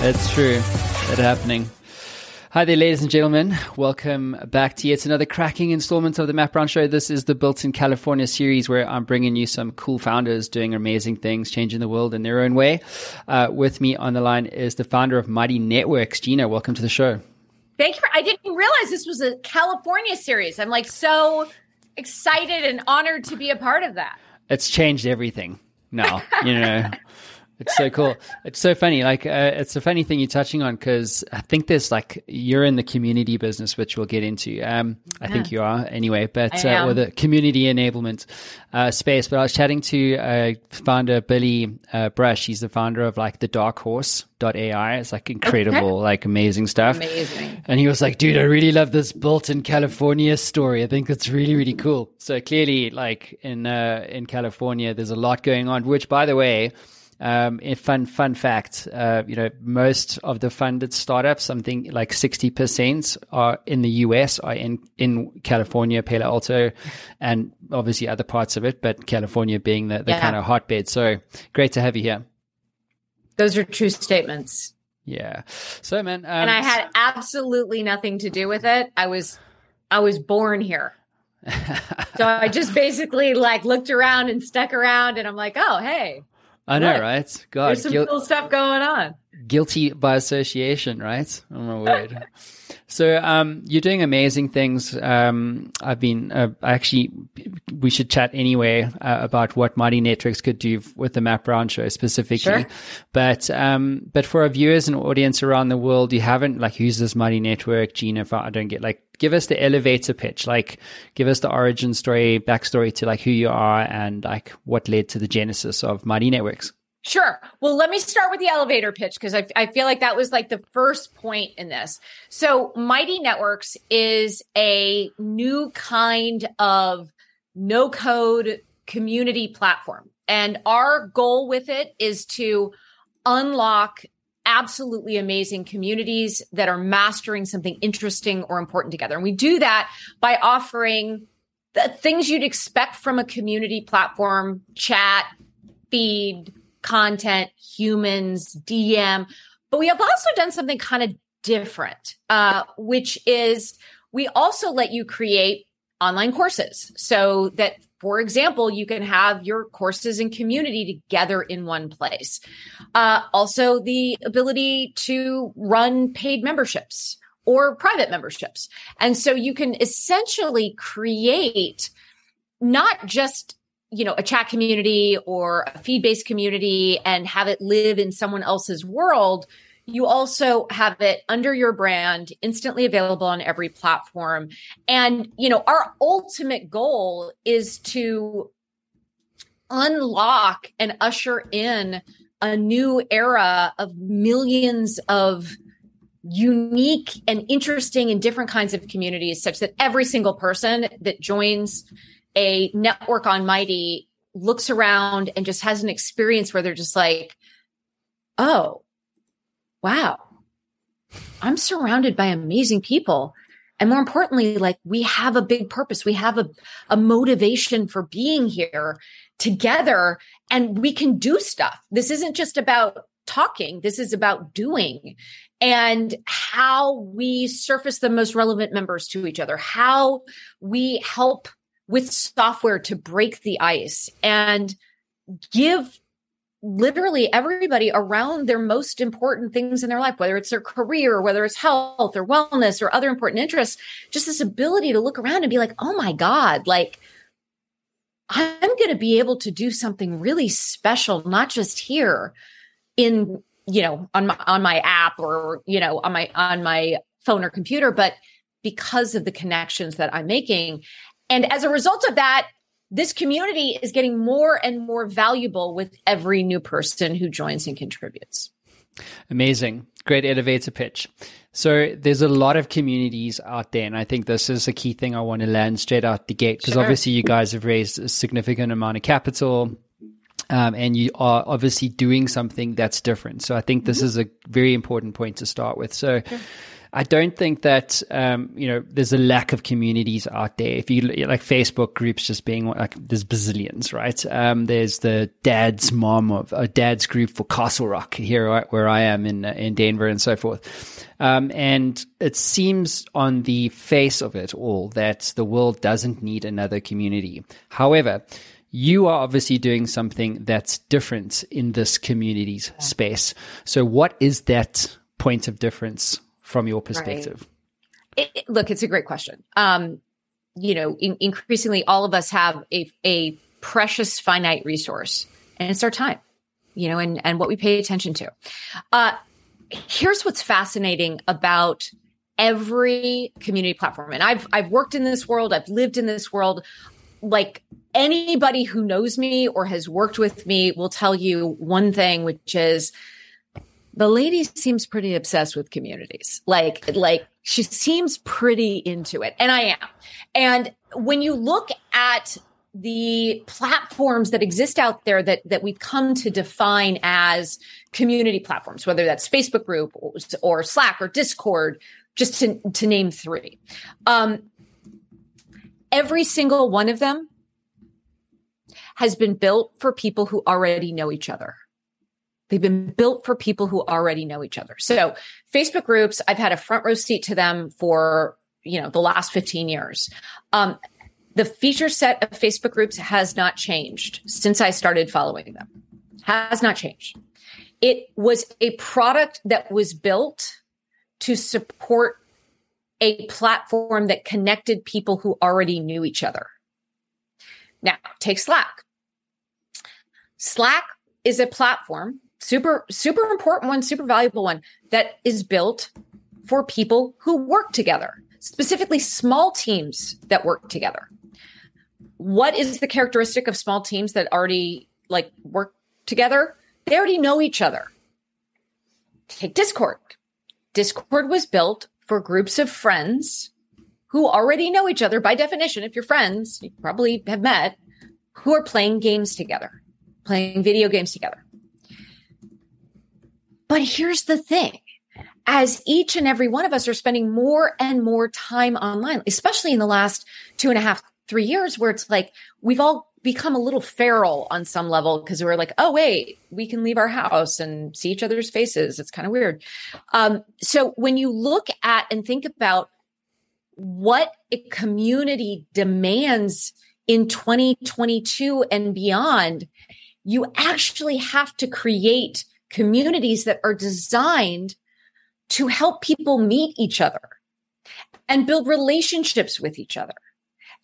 That's true. That's happening. Hi there, ladies and gentlemen. Welcome back to yet another cracking installment of the Matt Brown Show. This is the Built in California series where I'm bringing you some cool founders doing amazing things, changing the world in their own way. Uh, with me on the line is the founder of Mighty Networks, Gina. Welcome to the show. Thank you. For, I didn't realize this was a California series. I'm like so excited and honored to be a part of that. It's changed everything now, you know. It's so cool. It's so funny. Like, uh, it's a funny thing you're touching on because I think there's like, you're in the community business, which we'll get into. Um, I yeah. think you are anyway, but, uh, or the community enablement, uh, space. But I was chatting to, uh, founder Billy, uh, Brush. He's the founder of like the Dark Horse. AI. It's like incredible, okay. like amazing stuff. Amazing. And he was like, dude, I really love this built in California story. I think it's really, really cool. So clearly, like in, uh, in California, there's a lot going on, which by the way, um, fun fun fact, uh, you know, most of the funded startups, something like sixty percent, are in the US, are in in California, Palo Alto, and obviously other parts of it, but California being the, the yeah. kind of hotbed. So great to have you here. Those are true statements. Yeah. So man, um, and I had absolutely nothing to do with it. I was I was born here. so I just basically like looked around and stuck around and I'm like, oh hey, I know, what? right? God, there's some cool stuff going on. Guilty by association, right? Oh my word. so, um, you're doing amazing things. Um, I've been uh, actually. We should chat anyway uh, about what Mighty Networks could do with the Matt Brown Show specifically. Sure. But, um, but for our viewers and audience around the world, you haven't like who's this Mighty Network? Gina, if I don't get like give us the elevator pitch. Like, give us the origin story, backstory to like who you are and like what led to the genesis of Mighty Networks. Sure. Well, let me start with the elevator pitch because I, I feel like that was like the first point in this. So, Mighty Networks is a new kind of no code community platform. And our goal with it is to unlock absolutely amazing communities that are mastering something interesting or important together. And we do that by offering the things you'd expect from a community platform chat, feed, content, humans, DM. But we have also done something kind of different, uh, which is we also let you create online courses so that for example, you can have your courses and community together in one place. Uh, also, the ability to run paid memberships or private memberships. And so you can essentially create not just you know a chat community or a feed based community and have it live in someone else's world you also have it under your brand, instantly available on every platform. And, you know, our ultimate goal is to unlock and usher in a new era of millions of unique and interesting and different kinds of communities such that every single person that joins a network on Mighty looks around and just has an experience where they're just like, oh, wow, I'm surrounded by amazing people. And more importantly, like we have a big purpose. We have a, a motivation for being here together and we can do stuff. This isn't just about talking. This is about doing and how we surface the most relevant members to each other, how we help with software to break the ice and give literally everybody around their most important things in their life, whether it's their career, whether it's health or wellness or other important interests, just this ability to look around and be like, oh my God, like I'm going to be able to do something really special, not just here in, you know, on my, on my app or, you know, on my, on my phone or computer, but because of the connections that I'm making. And as a result of that, this community is getting more and more valuable with every new person who joins and contributes. Amazing. Great elevator pitch. So there's a lot of communities out there, and I think this is a key thing I want to land straight out the gate because sure. obviously you guys have raised a significant amount of capital. Um, and you are obviously doing something that's different. So I think this mm-hmm. is a very important point to start with. So, sure. I don't think that um, you know there's a lack of communities out there. If you like Facebook groups, just being like there's bazillions, right? Um, there's the dad's mom of a dad's group for Castle Rock here where I am in in Denver and so forth. Um, and it seems on the face of it all that the world doesn't need another community. However, you are obviously doing something that's different in this community's space. So, what is that point of difference from your perspective? Right. It, look, it's a great question. Um, you know, in, increasingly, all of us have a, a precious finite resource, and it's our time. You know, and and what we pay attention to. Uh, here's what's fascinating about every community platform and i've i've worked in this world i've lived in this world like anybody who knows me or has worked with me will tell you one thing which is the lady seems pretty obsessed with communities. Like like she seems pretty into it. And i am. And when you look at the platforms that exist out there that that we've come to define as community platforms whether that's facebook group or, or slack or discord just to, to name three um, every single one of them has been built for people who already know each other they've been built for people who already know each other so facebook groups i've had a front row seat to them for you know the last 15 years um, the feature set of Facebook groups has not changed since I started following them. Has not changed. It was a product that was built to support a platform that connected people who already knew each other. Now, take Slack. Slack is a platform, super, super important one, super valuable one that is built for people who work together, specifically small teams that work together what is the characteristic of small teams that already like work together? They already know each other. Take Discord. Discord was built for groups of friends who already know each other by definition. If you're friends, you probably have met who are playing games together, playing video games together. But here's the thing as each and every one of us are spending more and more time online, especially in the last two and a half, three years where it's like we've all become a little feral on some level because we're like, oh, wait, we can leave our house and see each other's faces. It's kind of weird. Um, so when you look at and think about what a community demands in 2022 and beyond, you actually have to create communities that are designed to help people meet each other and build relationships with each other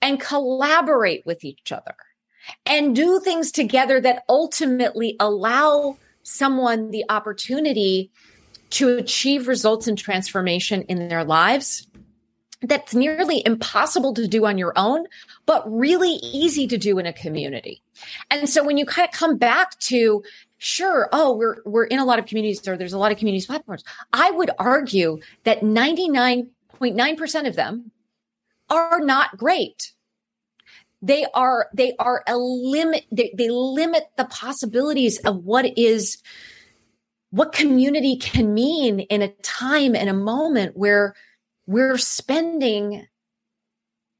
and collaborate with each other and do things together that ultimately allow someone the opportunity to achieve results and transformation in their lives that's nearly impossible to do on your own, but really easy to do in a community. And so when you kind of come back to, sure, oh, we're, we're in a lot of communities or there's a lot of communities platforms. I would argue that 99.9% of them are not great. They are, they are a limit, they, they limit the possibilities of what is, what community can mean in a time and a moment where we're spending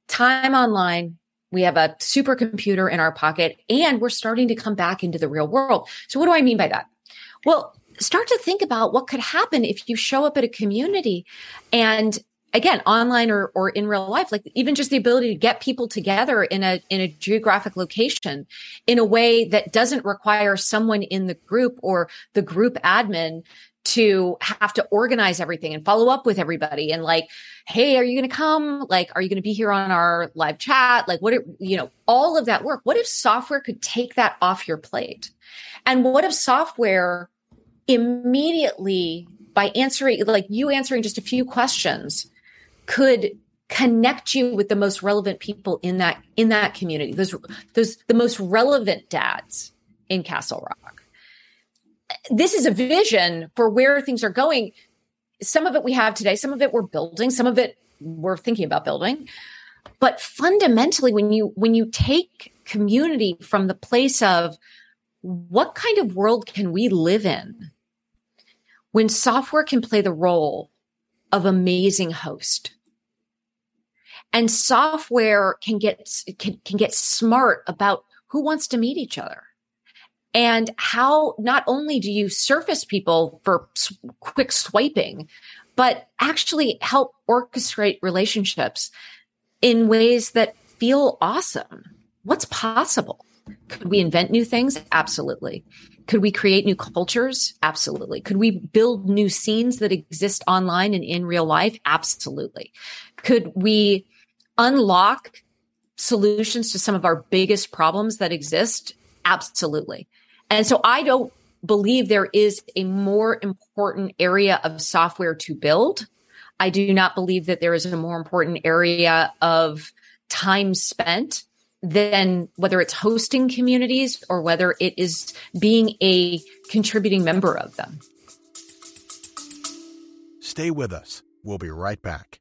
time online. We have a supercomputer in our pocket and we're starting to come back into the real world. So what do I mean by that? Well, start to think about what could happen if you show up at a community and again online or, or in real life like even just the ability to get people together in a in a geographic location in a way that doesn't require someone in the group or the group admin to have to organize everything and follow up with everybody and like hey are you going to come? Like are you going to be here on our live chat? Like what if, you know all of that work. What if software could take that off your plate? And what if software immediately by answering like you answering just a few questions could connect you with the most relevant people in that in that community those those the most relevant dads in castle rock this is a vision for where things are going some of it we have today some of it we're building some of it we're thinking about building but fundamentally when you when you take community from the place of what kind of world can we live in when software can play the role of amazing host. And software can get, can, can get smart about who wants to meet each other and how not only do you surface people for quick swiping, but actually help orchestrate relationships in ways that feel awesome. What's possible? Could we invent new things? Absolutely. Could we create new cultures? Absolutely. Could we build new scenes that exist online and in real life? Absolutely. Could we unlock solutions to some of our biggest problems that exist? Absolutely. And so I don't believe there is a more important area of software to build. I do not believe that there is a more important area of time spent than whether it's hosting communities or whether it is being a contributing member of them. Stay with us. We'll be right back.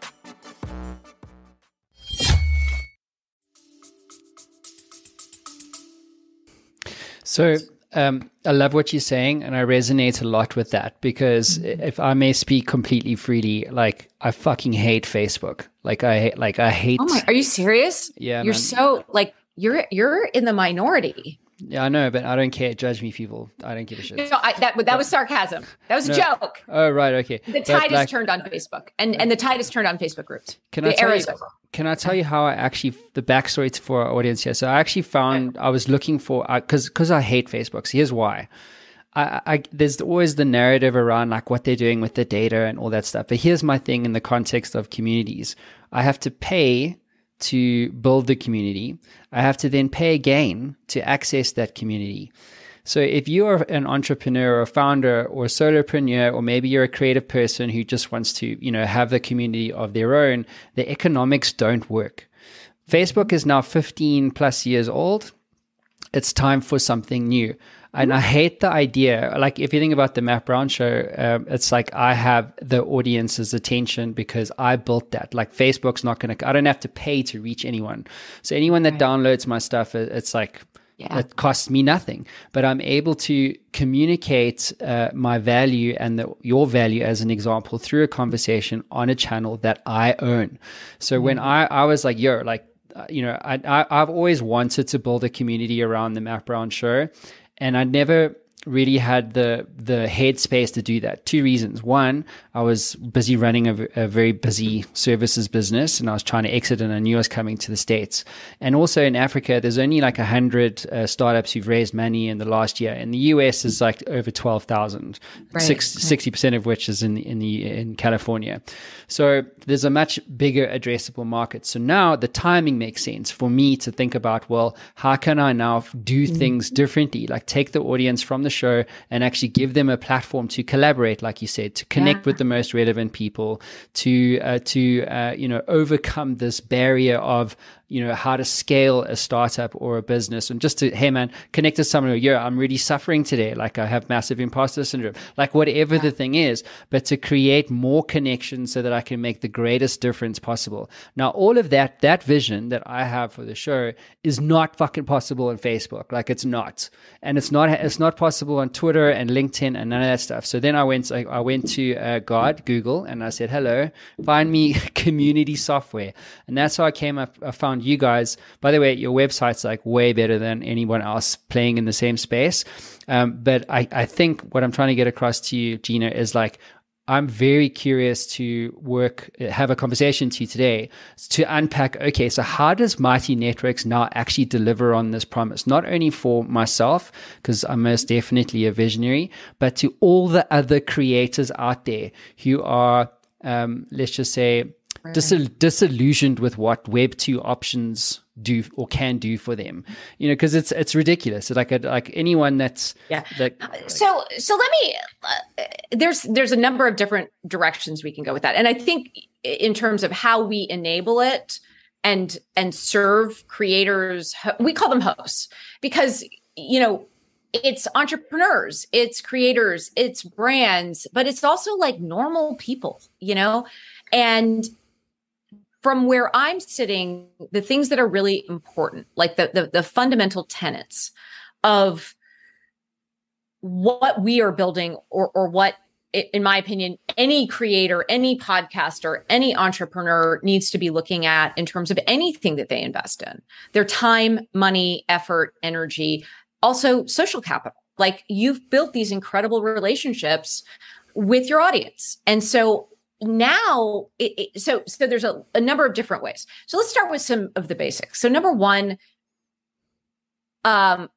So um, I love what you're saying, and I resonate a lot with that because mm-hmm. if I may speak completely freely, like I fucking hate Facebook. Like I hate, like I hate. Oh my! Are you serious? Yeah, you're man. so like you're you're in the minority. Yeah, I know, but I don't care. Judge me, people. I don't give a shit. No, I, that that was sarcasm. That was a joke. Oh, right, okay. The tide is turned on Facebook, and and the tide is turned on Facebook groups. Can the I tell you? Can I tell you how I actually the backstory for our audience here? So I actually found I was looking for uh, because because I hate Facebook. So here's why. I, I, there's always the narrative around like what they're doing with the data and all that stuff. But here's my thing in the context of communities. I have to pay to build the community. I have to then pay again to access that community. So if you are an entrepreneur or founder or solopreneur, or maybe you're a creative person who just wants to, you know, have the community of their own, the economics don't work. Facebook is now 15 plus years old. It's time for something new. And I hate the idea. Like, if you think about the Matt Brown show, um, it's like I have the audience's attention because I built that. Like, Facebook's not going to, I don't have to pay to reach anyone. So, anyone that right. downloads my stuff, it's like, yeah. it costs me nothing, but I'm able to communicate uh, my value and the, your value as an example through a conversation on a channel that I own. So mm-hmm. when I, I was like, yo, like, uh, you know, I, I, have always wanted to build a community around the Matt Brown show and I never really had the the headspace to do that. Two reasons. One, I was busy running a, a, very busy services business, and I was trying to exit, and I knew I was coming to the states. And also in Africa, there's only like a hundred uh, startups who've raised money in the last year. In the US, is like over twelve thousand, sixty percent of which is in the, in the in California. So there's a much bigger addressable market. So now the timing makes sense for me to think about. Well, how can I now do mm-hmm. things differently? Like take the audience from the show and actually give them a platform to collaborate, like you said, to connect yeah. with the most relevant people, to uh, to uh, you know overcome this barrier of you know, how to scale a startup or a business and just to, hey man, connect to someone who, yeah, I'm really suffering today. Like I have massive imposter syndrome, like whatever yeah. the thing is, but to create more connections so that I can make the greatest difference possible. Now, all of that, that vision that I have for the show is not fucking possible on Facebook. Like it's not. And it's not, it's not possible on Twitter and LinkedIn and none of that stuff. So then I went, I, I went to uh, God, Google, and I said, hello, find me community software. And that's how I came up, I found you guys. By the way, your website's like way better than anyone else playing in the same space. Um, but I, I think what I'm trying to get across to you, Gina, is like I'm very curious to work, have a conversation to you today to unpack. Okay, so how does Mighty Networks now actually deliver on this promise? Not only for myself, because I'm most definitely a visionary, but to all the other creators out there who are, um, let's just say, right. disillusioned with what Web two options do or can do for them. You know because it's it's ridiculous. Like a, like anyone that's yeah. that, like, so so let me uh, there's there's a number of different directions we can go with that. And i think in terms of how we enable it and and serve creators we call them hosts. Because you know it's entrepreneurs it's creators it's brands but it's also like normal people you know? And from where I'm sitting, the things that are really important, like the, the, the fundamental tenets of what we are building or, or what in my opinion, any creator, any podcaster, any entrepreneur needs to be looking at in terms of anything that they invest in their time, money, effort, energy, also social capital. Like you've built these incredible relationships with your audience. And so now it, it, so so there's a, a number of different ways. So let's start with some of the basics. So number one um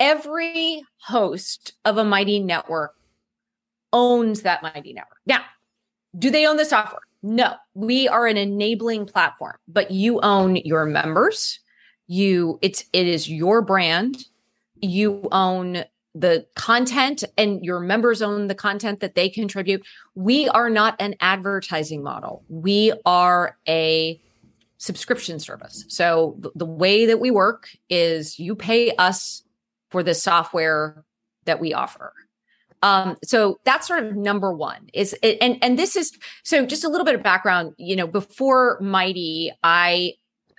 every host of a mighty network owns that mighty network. Now do they own the software? No. We are an enabling platform but you own your members. You it's it is your brand. You own the content and your members own the content that they contribute. We are not an advertising model. We are a subscription service. So the, the way that we work is you pay us for the software that we offer. Um, so that's sort of number one is and and this is so just a little bit of background. You know, before Mighty, I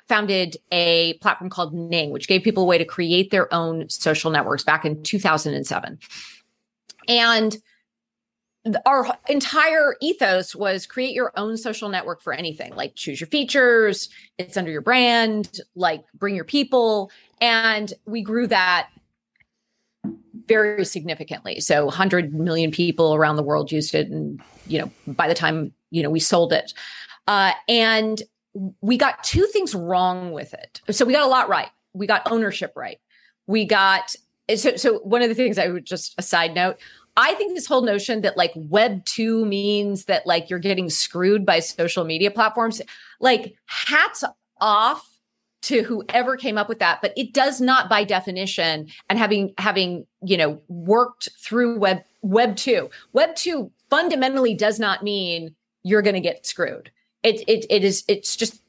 founded a platform called Ning, which gave people a way to create their own social networks back in 2007. And our entire ethos was create your own social network for anything like choose your features it's under your brand like bring your people. And we grew that very significantly. So 100 million people around the world used it and you know by the time you know we sold it. Uh, and we got two things wrong with it. So we got a lot right. We got ownership right. We got so so one of the things I would just a side note, I think this whole notion that like web 2 means that like you're getting screwed by social media platforms, like hats off to whoever came up with that, but it does not by definition and having having, you know, worked through web web 2. Web 2 fundamentally does not mean you're going to get screwed it, it, it is, it's just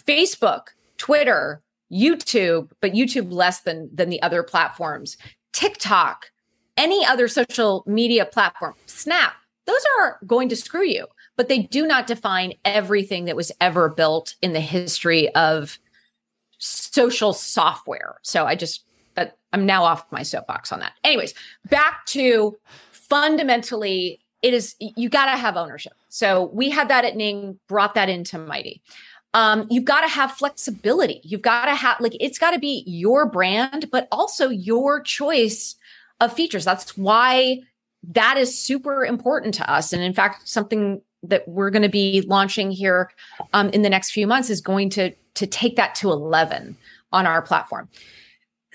Facebook, Twitter, YouTube, but YouTube less than, than the other platforms, TikTok, any other social media platform, Snap, those are going to screw you, but they do not define everything that was ever built in the history of social software. So I just, that I'm now off my soapbox on that. Anyways, back to fundamentally it is you got to have ownership. So we had that at Ning, brought that into Mighty. Um, you've got to have flexibility. You've got to have like it's got to be your brand, but also your choice of features. That's why that is super important to us. And in fact, something that we're going to be launching here um, in the next few months is going to to take that to 11 on our platform.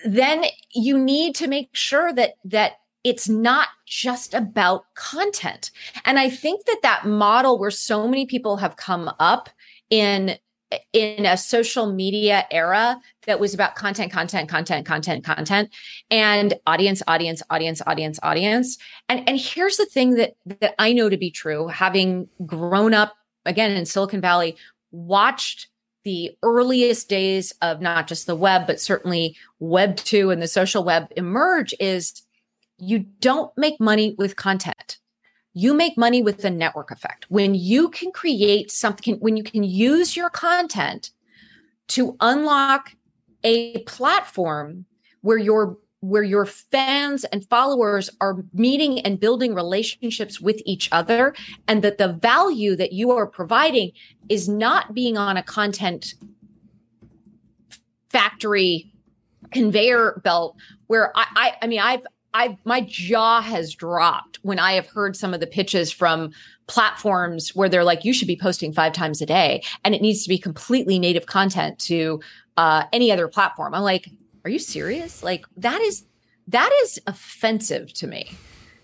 Then you need to make sure that that it's not just about content. And I think that that model where so many people have come up in in a social media era that was about content content content content content and audience audience audience audience audience and and here's the thing that that I know to be true having grown up again in Silicon Valley watched the earliest days of not just the web but certainly web 2 and the social web emerge is you don't make money with content. You make money with the network effect. When you can create something, when you can use your content to unlock a platform where your where your fans and followers are meeting and building relationships with each other and that the value that you are providing is not being on a content factory conveyor belt where I, I, I mean, I've I my jaw has dropped when I have heard some of the pitches from platforms where they're like, you should be posting five times a day, and it needs to be completely native content to uh, any other platform. I'm like, are you serious? Like that is that is offensive to me.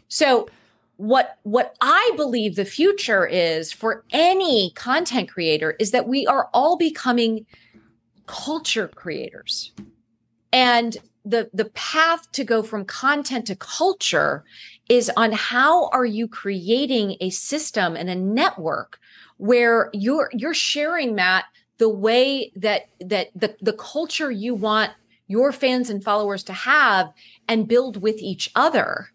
So what what I believe the future is for any content creator is that we are all becoming culture creators. And the the path to go from content to culture is on how are you creating a system and a network where you're you're sharing Matt the way that that the the culture you want your fans and followers to have and build with each other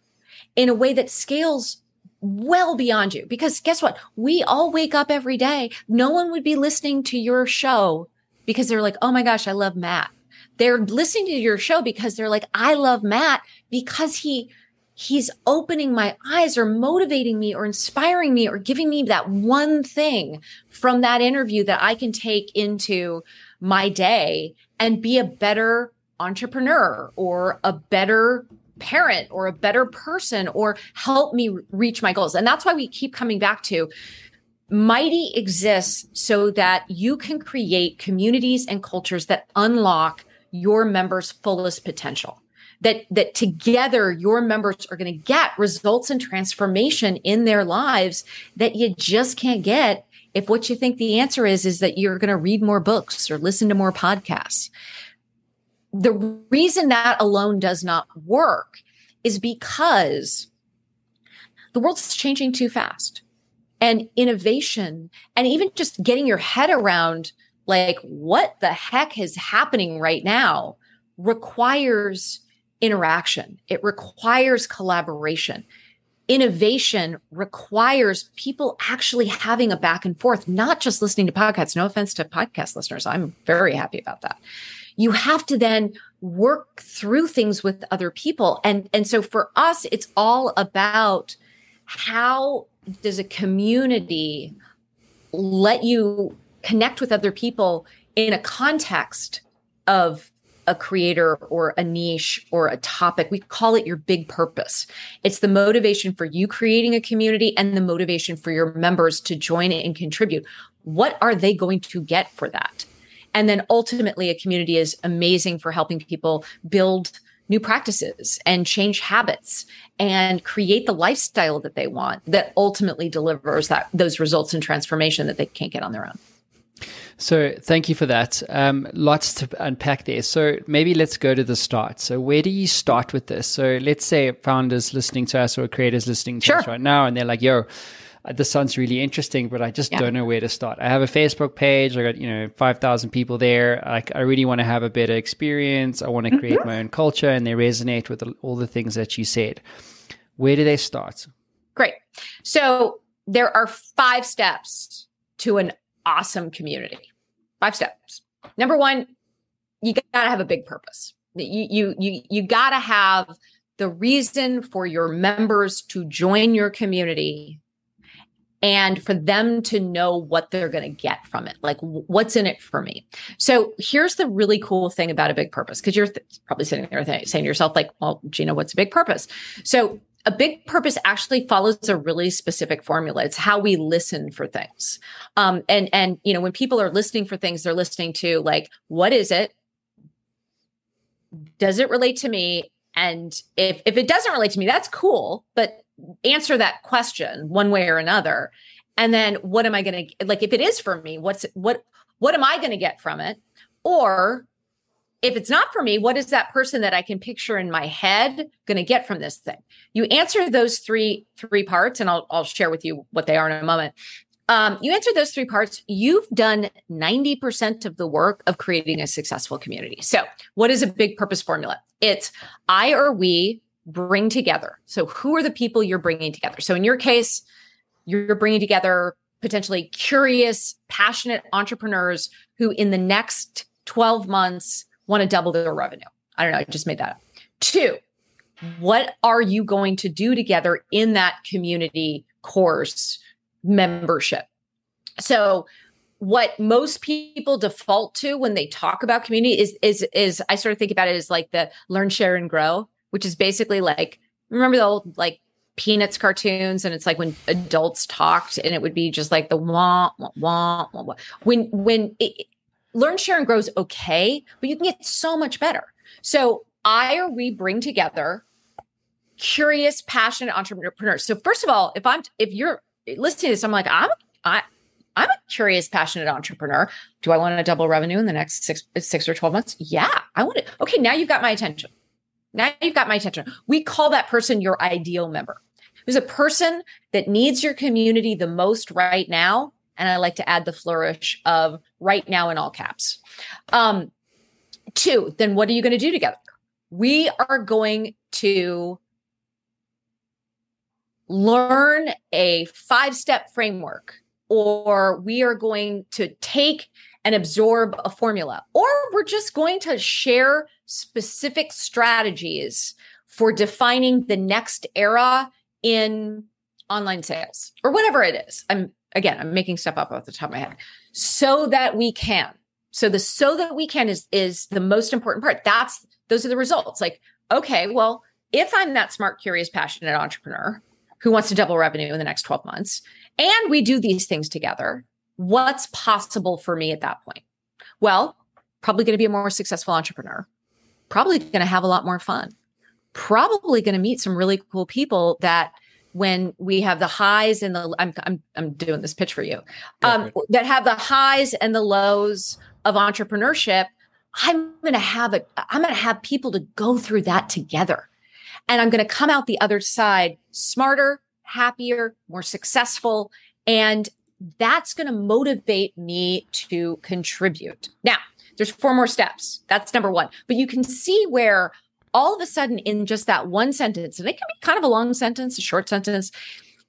in a way that scales well beyond you. Because guess what? We all wake up every day. No one would be listening to your show because they're like oh my gosh i love matt they're listening to your show because they're like, I love Matt because he he's opening my eyes or motivating me or inspiring me or giving me that one thing from that interview that I can take into my day and be a better entrepreneur or a better parent or a better person or help me reach my goals. And that's why we keep coming back to Mighty exists so that you can create communities and cultures that unlock your members' fullest potential. That, that together your members are going to get results and transformation in their lives that you just can't get if what you think the answer is is that you're going to read more books or listen to more podcasts. The reason that alone does not work is because the world's changing too fast. And innovation and even just getting your head around like what the heck is happening right now requires interaction. It requires collaboration. Innovation requires people actually having a back and forth not just listening to podcasts. No offense to podcast listeners. I'm very happy about that. You have to then work through things with other people. And and so for us it's all about how does a community let you connect with other people in a context of a creator or a niche or a topic. We call it your big purpose. It's the motivation for you creating a community and the motivation for your members to join it and contribute. What are they going to get for that? And then ultimately, a community is amazing for helping people build new practices and change habits and create the lifestyle that they want that ultimately delivers that those results and transformation that they can't get on their own. So thank you for that. Um, lots to unpack there. So maybe let's go to the start. So where do you start with this? So let's say founders listening to us or creators listening to sure. us right now, and they're like, "Yo." Uh, this sounds really interesting, but I just yeah. don't know where to start. I have a Facebook page. I got, you know, 5,000 people there. Like, I really want to have a better experience. I want to create mm-hmm. my own culture and they resonate with all the things that you said. Where do they start? Great. So there are five steps to an awesome community. Five steps. Number one, you got to have a big purpose. You you you you got to have the reason for your members to join your community and for them to know what they're going to get from it like what's in it for me so here's the really cool thing about a big purpose because you're th- probably sitting there th- saying to yourself like well gina what's a big purpose so a big purpose actually follows a really specific formula. It's how we listen for things. Um, and and you know, when people are listening for things, they're listening to like, what is it? Does it relate to me? And if if it doesn't relate to me, that's cool. But answer that question one way or another. And then what am I going to like? If it is for me, what's what what am I going to get from it? Or if it's not for me, what is that person that I can picture in my head going to get from this thing? You answer those three three parts, and I'll I'll share with you what they are in a moment. Um, you answer those three parts, you've done 90% of the work of creating a successful community. So, what is a big purpose formula? It's I or we bring together. So, who are the people you're bringing together? So, in your case, you're bringing together potentially curious, passionate entrepreneurs who, in the next 12 months, want to double their revenue. I don't know. I just made that up. Two, what are you going to do together in that community course membership? So, what most people default to when they talk about community is is is I sort of think about it as like the learn, share, and grow, which is basically like remember the old like Peanuts cartoons, and it's like when adults talked, and it would be just like the wah wah wah wah. wah. When when it, learn, share, and grows okay, but you can get so much better. So I or we bring together curious, passionate entrepreneurs. So first of all, if I'm if you're listening to this, I'm like I'm I I'm a curious, passionate entrepreneur. Do I want to double revenue in the next six six or twelve months? Yeah, I want it. Okay, now you've got my attention. Now you've got my attention. We call that person your ideal member. Who's a person that needs your community the most right now. And I like to add the flourish of right now in all caps. Um, two, then what are you going to do together? We are going to learn a five step framework, or we are going to take and absorb a formula, or we're just going to share specific strategies for defining the next era in online sales or whatever it is. I'm again, I'm making stuff up off the top of my head so that we can. So the so that we can is is the most important part. That's those are the results. Like, okay, well, if I'm that smart, curious, passionate entrepreneur who wants to double revenue in the next 12 months, and we do these things together, what's possible for me at that point? Well, probably going to be a more successful entrepreneur probably going to have a lot more fun. Probably going to meet some really cool people that when we have the highs and the I'm I'm I'm doing this pitch for you. Um, that have the highs and the lows of entrepreneurship, I'm going to have a I'm going to have people to go through that together. And I'm going to come out the other side smarter, happier, more successful and that's going to motivate me to contribute. Now, there's four more steps. That's number one. But you can see where all of a sudden, in just that one sentence, and it can be kind of a long sentence, a short sentence,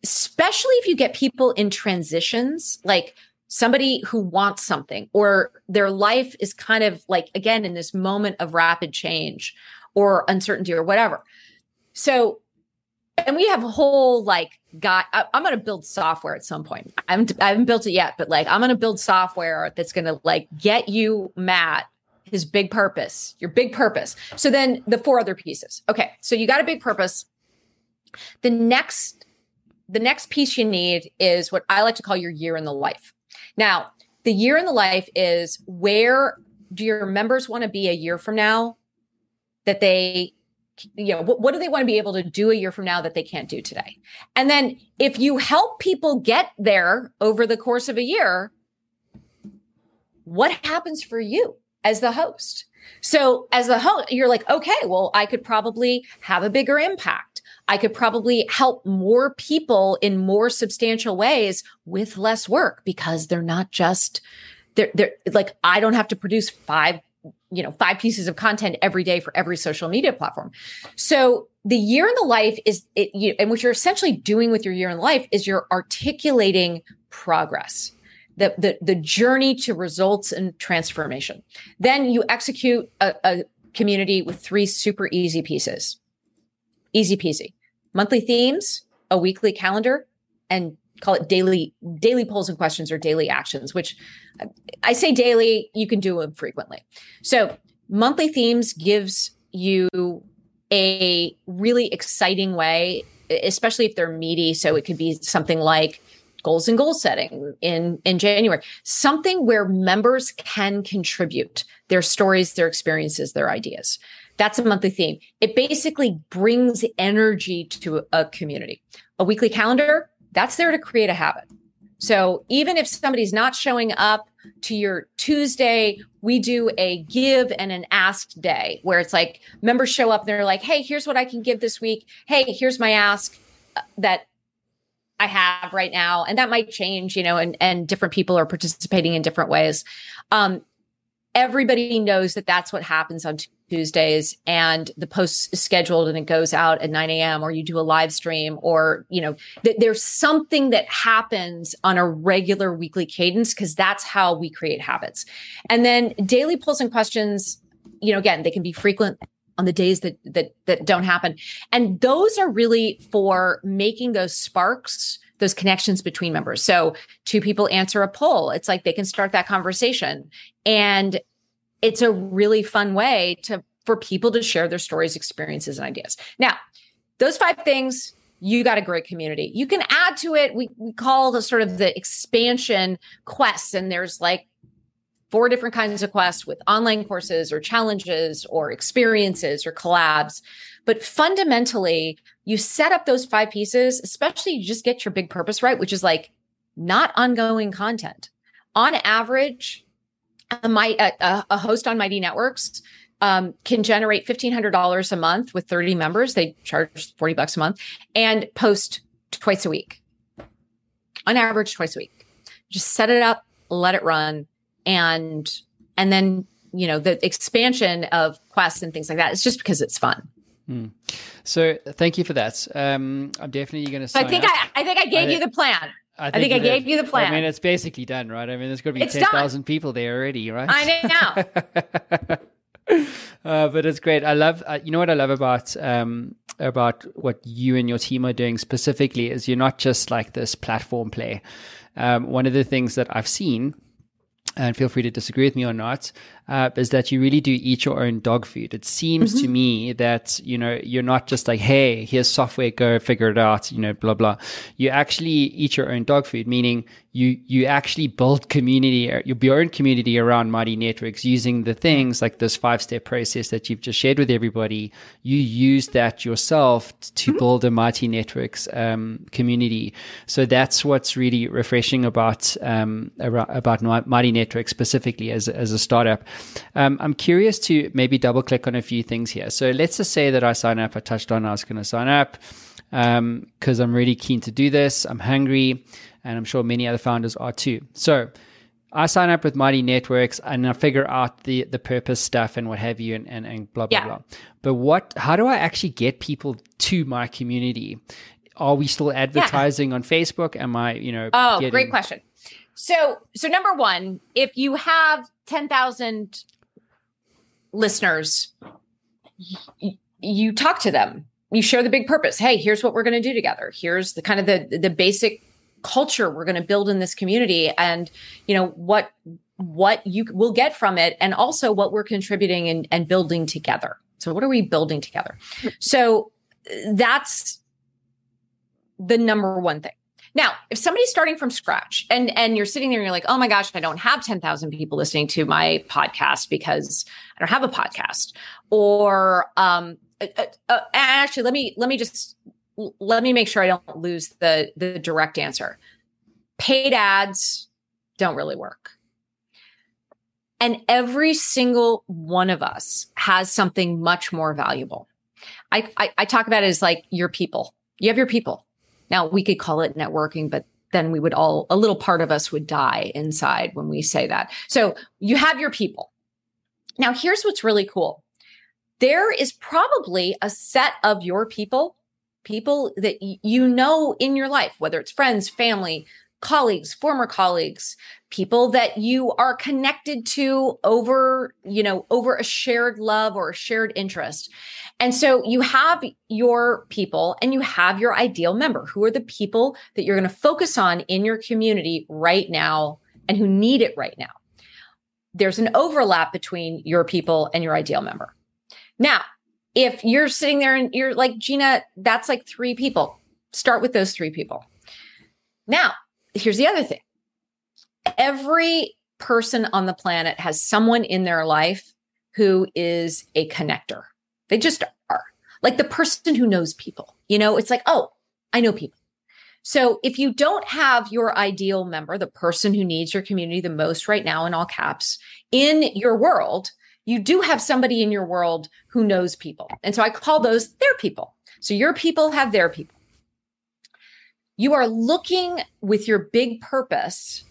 especially if you get people in transitions, like somebody who wants something or their life is kind of like, again, in this moment of rapid change or uncertainty or whatever. So and we have a whole like got I, am going to build software at some point. I haven't, I haven't built it yet but like i'm going to build software that's going to like get you matt his big purpose your big purpose. So then the four other pieces. Okay so you got a big purpose. The next the next piece you need is what i like to call your year in the life. Now the year in the life is where do your members want to be a year from now that they you know what, what, do they want to be able to do a year from now that they can't do today? And then if you help people get there over the course of a year what happens for you as the host? So as the host you're like okay well i could probably have a bigger impact. I could probably help more people in more substantial ways with less work because they're not just they're, they're like i don't have to produce five you know five pieces of content every day for every social media platform. So the year in the life is it you, and what you're essentially doing with your year in life is you're articulating progress the, the the journey to results and transformation. Then you execute a, a community with three super easy pieces. Easy peasy. Monthly themes a weekly calendar and call it daily daily polls and questions or daily actions which i say daily you can do them frequently. So monthly themes gives you a really exciting way especially if they're meaty. So it could be something like goals and goal setting in in january something where members can contribute their stories their experiences their ideas. That's a monthly theme. It basically brings energy to a community. A weekly calendar that's there to create a habit. So even if somebody's not showing up to your Tuesday, we do a give and an ask day where it's like members show up and they're like, hey, here's what I can give this week. Hey, here's my ask uh, that I have right now. And that might change, you know, and, and different people are participating in different ways. Um, everybody knows that that's what happens on Tuesdays and the post is scheduled and it goes out at 9 a.m. or you do a live stream or, you know, th- there's something that happens on a regular weekly cadence because that's how we create habits. And then daily polls and questions, you know, again, they can be frequent on the days that that that don't happen. And those are really for making those sparks those connections between members. So two people answer a poll. It's like they can start that conversation. And it's a really fun way to for people to share their stories, experiences, and ideas. Now, those five things, you got a great community. You can add to it. We, we call the sort of the expansion quests, and there's like four different kinds of quests with online courses or challenges or experiences or collabs. But fundamentally, you set up those five pieces, especially you just get your big purpose right, which is like not ongoing content. On average, my, a, a host on Mighty Networks um, can generate $1,500 a month with 30 members. They charge 40 bucks a month and post twice a week. On average, twice a week. Just set it up, let it run, and and then you know the expansion of quests and things like that. It's just because it's fun. Hmm. So thank you for that. Um, I'm definitely going to. So I think I, I think I gave I, you the plan. I think, I, think I gave you the plan. I mean, it's basically done, right? I mean, there's going to be ten thousand people there already, right? I know. uh, but it's great. I love. Uh, you know what I love about um, about what you and your team are doing specifically is you're not just like this platform play. Um, one of the things that I've seen and feel free to disagree with me or not, uh, is that you really do eat your own dog food. It seems mm-hmm. to me that, you know, you're not just like, hey, here's software, go figure it out, you know, blah, blah. You actually eat your own dog food, meaning you, you actually build community, uh, your own community around Mighty Networks using the things like this five step process that you've just shared with everybody. You use that yourself to mm-hmm. build a Mighty Networks um, community. So that's what's really refreshing about, um, about Mighty Networks specifically as, as a startup. Um, I'm curious to maybe double click on a few things here. So let's just say that I sign up. I touched on I was going to sign up because um, I'm really keen to do this. I'm hungry, and I'm sure many other founders are too. So I sign up with Mighty Networks and I figure out the the purpose stuff and what have you and, and, and blah blah yeah. blah. But what how do I actually get people to my community? Are we still advertising yeah. on Facebook? Am I, you know, Oh, getting... great question. So so number one, if you have 10,000 listeners, y- you talk to them. You share the big purpose. Hey, here's what we're going to do together. Here's the kind of the the basic culture we're going to build in this community and you know what what you will get from it and also what we're contributing and, and building together. So what are we building together? So that's the number one thing. Now, if somebody's starting from scratch and and you're sitting there and you're like, "Oh my gosh, I don't have 10,000 people listening to my podcast because I don't have a podcast." Or um uh, uh, uh actually, let me let me just let me make sure I don't lose the the direct answer. Paid ads don't really work. And every single one of us has something much more valuable. I, I, I talk about it as like your people. You have your people now, we could call it networking, but then we would all, a little part of us would die inside when we say that. So you have your people. Now, here's what's really cool there is probably a set of your people, people that you know in your life, whether it's friends, family, colleagues, former colleagues, people that you are connected to over, you know, over a shared love or a shared interest. And so you have your people and you have your ideal member who are the people that you're going to focus on in your community right now and who need it right now. There's an overlap between your people and your ideal member. Now, if you're sitting there and you're like, Gina, that's like three people, start with those three people. Now, here's the other thing every person on the planet has someone in their life who is a connector. They just are like the person who knows people. You know, it's like, oh, I know people. So if you don't have your ideal member, the person who needs your community the most right now in all caps in your world, you do have somebody in your world who knows people. And so I call those their people. So your people have their people. You are looking with your big purpose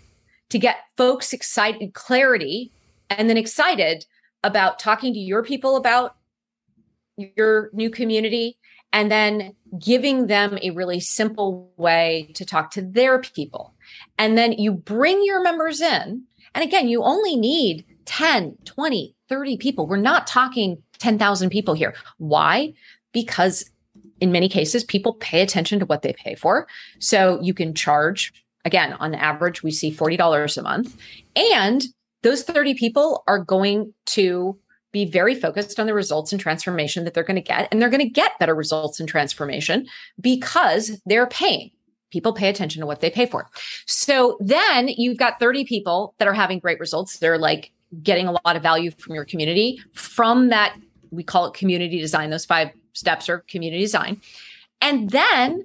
to get folks excited, clarity, and then excited about talking to your people about your new community and then giving them a really simple way to talk to their people. And then you bring your members in. And again, you only need 10, 20, 30 people. We're not talking 10,000 people here. Why? Because in many cases, people pay attention to what they pay for. So you can charge, again, on average, we see $40 a month. And those 30 people are going to be very focused on the results and transformation that they're going to get. And they're going to get better results and transformation because they're paying. People pay attention to what they pay for. So then you've got 30 people that are having great results. They're like getting a lot of value from your community from that. We call it community design. Those five steps are community design. And then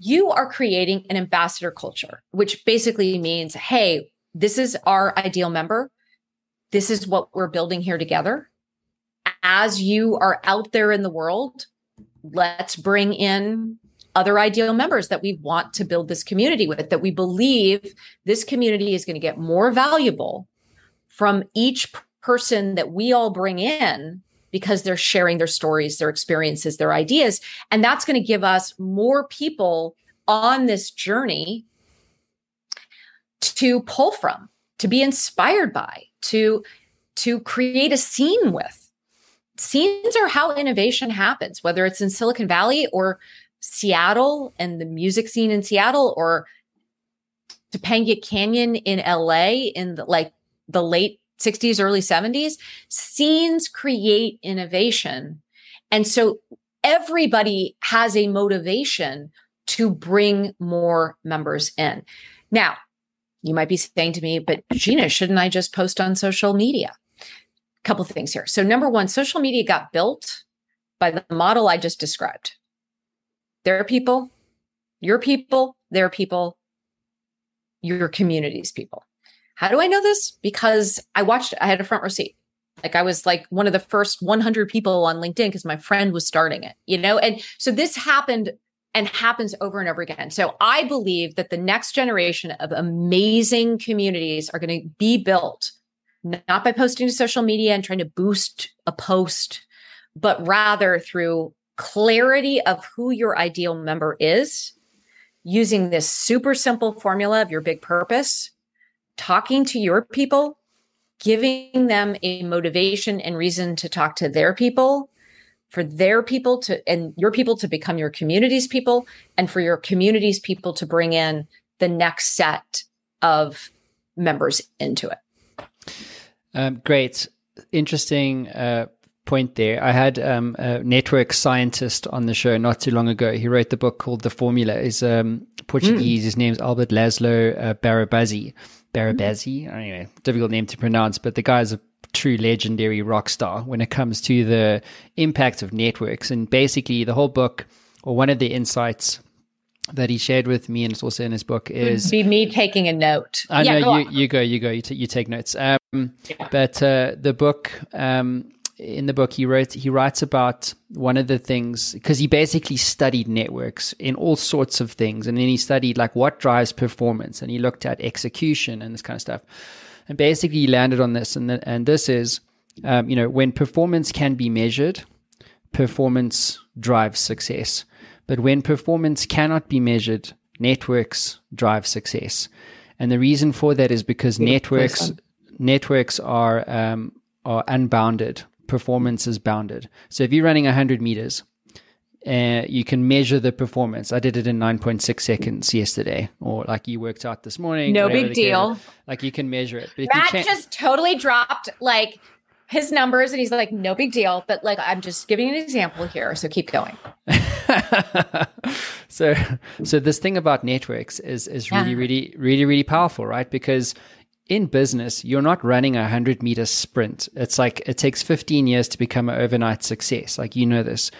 you are creating an ambassador culture, which basically means, hey, this is our ideal member. This is what we're building here together. As you are out there in the world, let's bring in other ideal members that we want to build this community with, that we believe this community is going to get more valuable from each person that we all bring in because they're sharing their stories, their experiences, their ideas. And that's going to give us more people on this journey to pull from, to be inspired by, to to create a scene with. Scenes are how innovation happens, whether it's in Silicon Valley or Seattle and the music scene in Seattle or Topanga Canyon in LA in the, like the late 60s, early 70s, scenes create innovation. And so everybody has a motivation to bring more members in. Now, you might be saying to me, but Gina, shouldn't I just post on social media? A couple things here. So, number one, social media got built by the model I just described. There are people, your people, their people, your community's people. How do I know this? Because I watched, I had a front row seat. Like I was like one of the first 100 people on LinkedIn because my friend was starting it, you know? And so this happened and happens over and over again. So I believe that the next generation of amazing communities are going to be built not by posting to social media and trying to boost a post, but rather through clarity of who your ideal member is, using this super simple formula of your big purpose talking to your people, giving them a motivation and reason to talk to their people, for their people to, and your people to become your community's people, and for your community's people to bring in the next set of members into it. Um, great. Interesting uh, point there. I had um, a network scientist on the show not too long ago. He wrote the book called The Formula. He's um, Portuguese. Mm. His name's Albert Laszlo uh, Barabasi. Barabasi. Anyway, difficult name to pronounce, but the guy's a true legendary rock star when it comes to the impact of networks. And basically, the whole book, or one of the insights that he shared with me, and it's also in his book, is be me taking a note. I yeah, know you, you go, you go, you, t- you take notes. Um, yeah. But uh, the book um, in the book he wrote he writes about one of the things because he basically studied networks in all sorts of things. And then he studied like what drives performance. And he looked at execution and this kind of stuff. And basically he landed on this. And the, and this is um, you know when performance can be measured performance drives success. But when performance cannot be measured networks drive success. And the reason for that is because networks networks are um, are unbounded performance is bounded. So if you're running 100 meters, uh, you can measure the performance. I did it in 9.6 seconds yesterday, or like you worked out this morning. No big deal. Like you can measure it. But Matt just totally dropped like his numbers and he's like, no big deal. But like, I'm just giving an example here. So keep going. so, so this thing about networks is, is really, yeah. really, really, really powerful, right? Because in business, you're not running a 100 meter sprint. It's like it takes 15 years to become an overnight success. Like, you know this.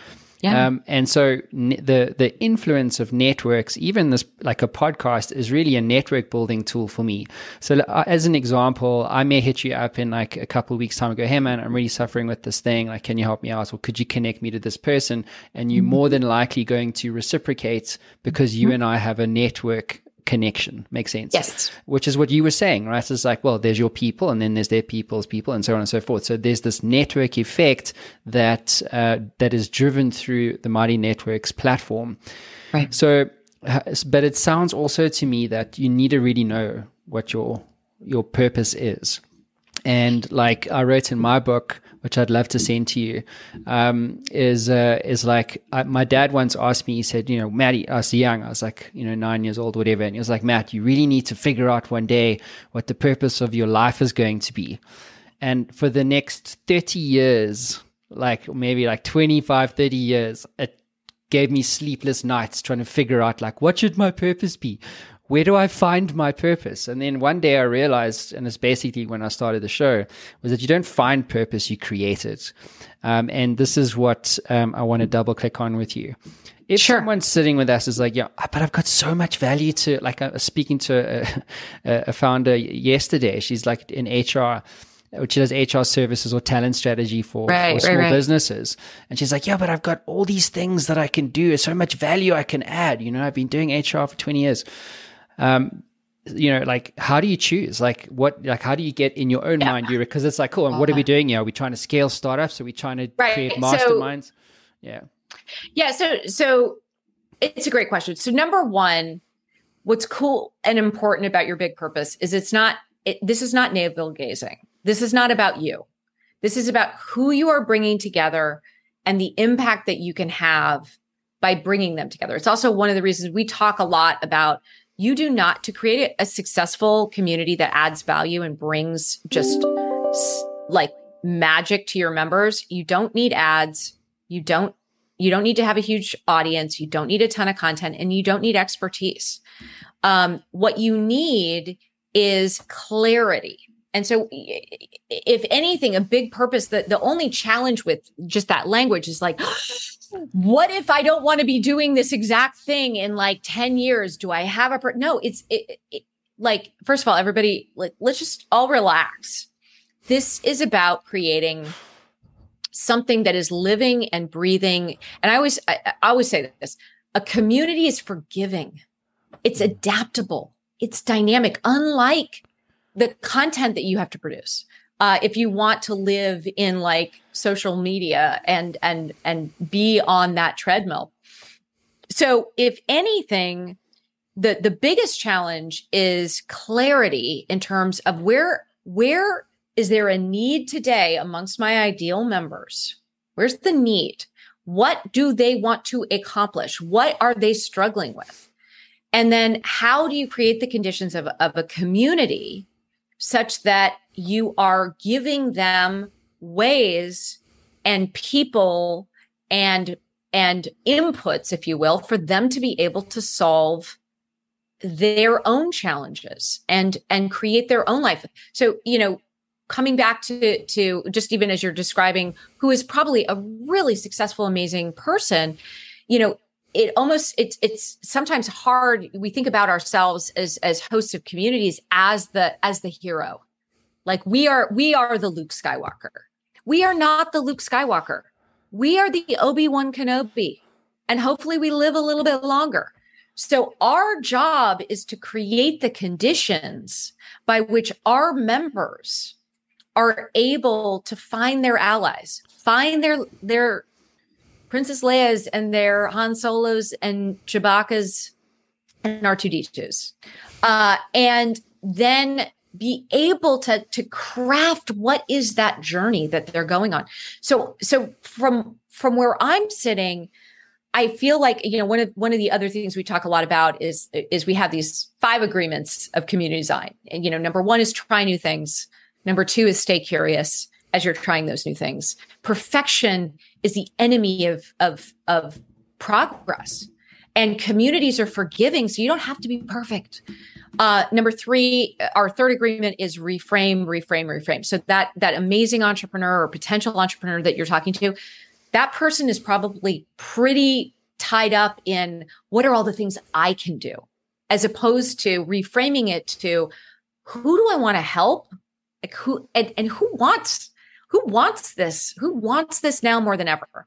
Yeah. Um, and so ne- the the influence of networks, even this like a podcast, is really a network building tool for me. So uh, as an example, I may hit you up in like a couple of weeks time and go, "Hey man, I'm really suffering with this thing. Like, can you help me out? Or could you connect me to this person?" And you're mm-hmm. more than likely going to reciprocate because you mm-hmm. and I have a network connection. Makes sense. Yes. Which is what you were saying, right? It's like, well, there's your people and then there's their people's people and so on and so forth. So there's this network effect that, uh, that is driven through the Mighty Networks platform. Right. So, but it sounds also to me that you need to really know what your, your purpose is. And like I wrote in my book, which I'd love to send to you, um, is uh, is like I, my dad once asked me. He said, you know, Matty, I was young. I was like, you know, nine years old, whatever. And he was like, Matt, you really need to figure out one day what the purpose of your life is going to be. And for the next 30 years, like maybe like 25, 30 years, it gave me sleepless nights trying to figure out like, what should my purpose be? Where do I find my purpose? And then one day I realized, and it's basically when I started the show, was that you don't find purpose, you create it. Um, and this is what um, I want to double click on with you if sure. someone's sitting with us is like, yeah, but I've got so much value to, like, I was speaking to a, a founder yesterday. She's like in HR, which she does HR services or talent strategy for, right, for small right, right. businesses. And she's like, yeah, but I've got all these things that I can do. so much value I can add. You know, I've been doing HR for 20 years. Um, you know, like how do you choose? Like what, like how do you get in your own yeah. mind? You because it's like, cool. And what are we doing here? Are we trying to scale startups? Are we trying to create masterminds? So, yeah. Yeah. So, so it's a great question. So, number one, what's cool and important about your big purpose is it's not, it, this is not navel gazing. This is not about you. This is about who you are bringing together and the impact that you can have by bringing them together. It's also one of the reasons we talk a lot about you do not to create a successful community that adds value and brings just like magic to your members. You don't need ads. You don't you don't need to have a huge audience. You don't need a ton of content and you don't need expertise. Um, what you need is clarity. And so, if anything, a big purpose that the only challenge with just that language is like, what if I don't want to be doing this exact thing in like 10 years? Do I have a, per-? no, it's it, it, like, first of all, everybody, like, let's just all relax. This is about creating something that is living and breathing. And I always, I, I always say this: a community is forgiving, it's mm. adaptable, it's dynamic, unlike the content that you have to produce. Uh, if you want to live in like social media and and and be on that treadmill. So, if anything, the the biggest challenge is clarity in terms of where where is there a need today amongst my ideal members? Where's the need? What do they want to accomplish? What are they struggling with? And then how do you create the conditions of, of a community such that you are giving them ways and people and and inputs if you will for them to be able to solve their own challenges and and create their own life. So you know coming back to to just even as you're describing who is probably a really successful amazing person you know it almost it's it's sometimes hard we think about ourselves as as hosts of communities as the as the hero. Like we are we are the luke skywalker. We are not the luke skywalker. We are the obi-wan kenobi and hopefully we live a little bit longer. So our job is to create the conditions by which our members are able to find their allies, find their their Princess Leia's and their Han Solos and Chewbacca's and R2D2s. Uh, and then be able to to craft what is that journey that they're going on. So so from from where I'm sitting, I feel like you know one of one of the other things we talk a lot about is is we have these five agreements of community design. And you know, number one is try new things. Number two is stay curious as you're trying those new things. Perfection is the enemy of, of, of progress. And communities are forgiving, so you don't have to be perfect. Uh, number three, our third agreement is reframe, reframe, reframe. So that that amazing entrepreneur or potential entrepreneur that you're talking to, that person is probably pretty tied up in what are all the things I can do, as opposed to reframing it to who do I want to help like who and, and who wants who wants this? Who wants this now more than ever?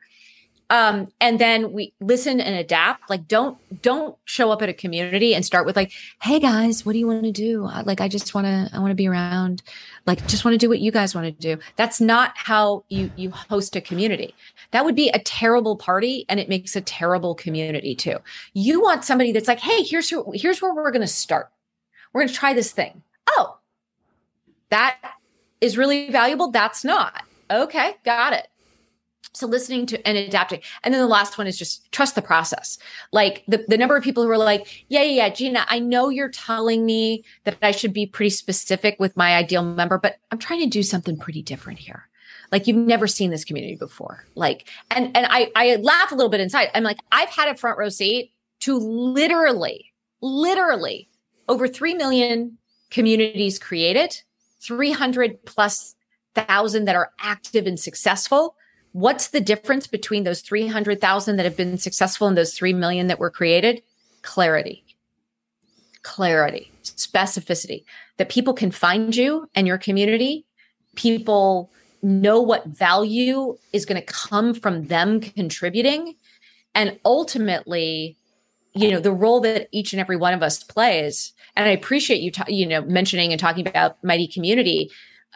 Um, and then we listen and adapt. Like, don't don't show up at a community and start with like, "Hey guys, what do you want to do? Like, I just want to I want to be around. Like, just want to do what you guys want to do." That's not how you you host a community. That would be a terrible party, and it makes a terrible community too. You want somebody that's like, "Hey, here's who, here's where we're going to start. We're going to try this thing. Oh, that is really valuable. That's not. Okay, got it. So listening to and adapting. And then the last one is just trust the process. Like the, the number of people who are like, yeah, yeah, yeah, Gina, I know you're telling me that I should be pretty specific with my ideal member, but I'm trying to do something pretty different here. Like you've never seen this community before. Like, and and I I laugh a little bit inside. I'm like, I've had a front row seat to literally, literally over three million communities created, 300 plus thousand that are active and successful What's the difference between those 300,000 that have been successful and those 3 million that were created? Clarity. Clarity, specificity, that people can find you and your community. People know what value is going to come from them contributing. And ultimately, you know, the role that each and every one of us plays. And I appreciate you, ta- you know, mentioning and talking about Mighty Community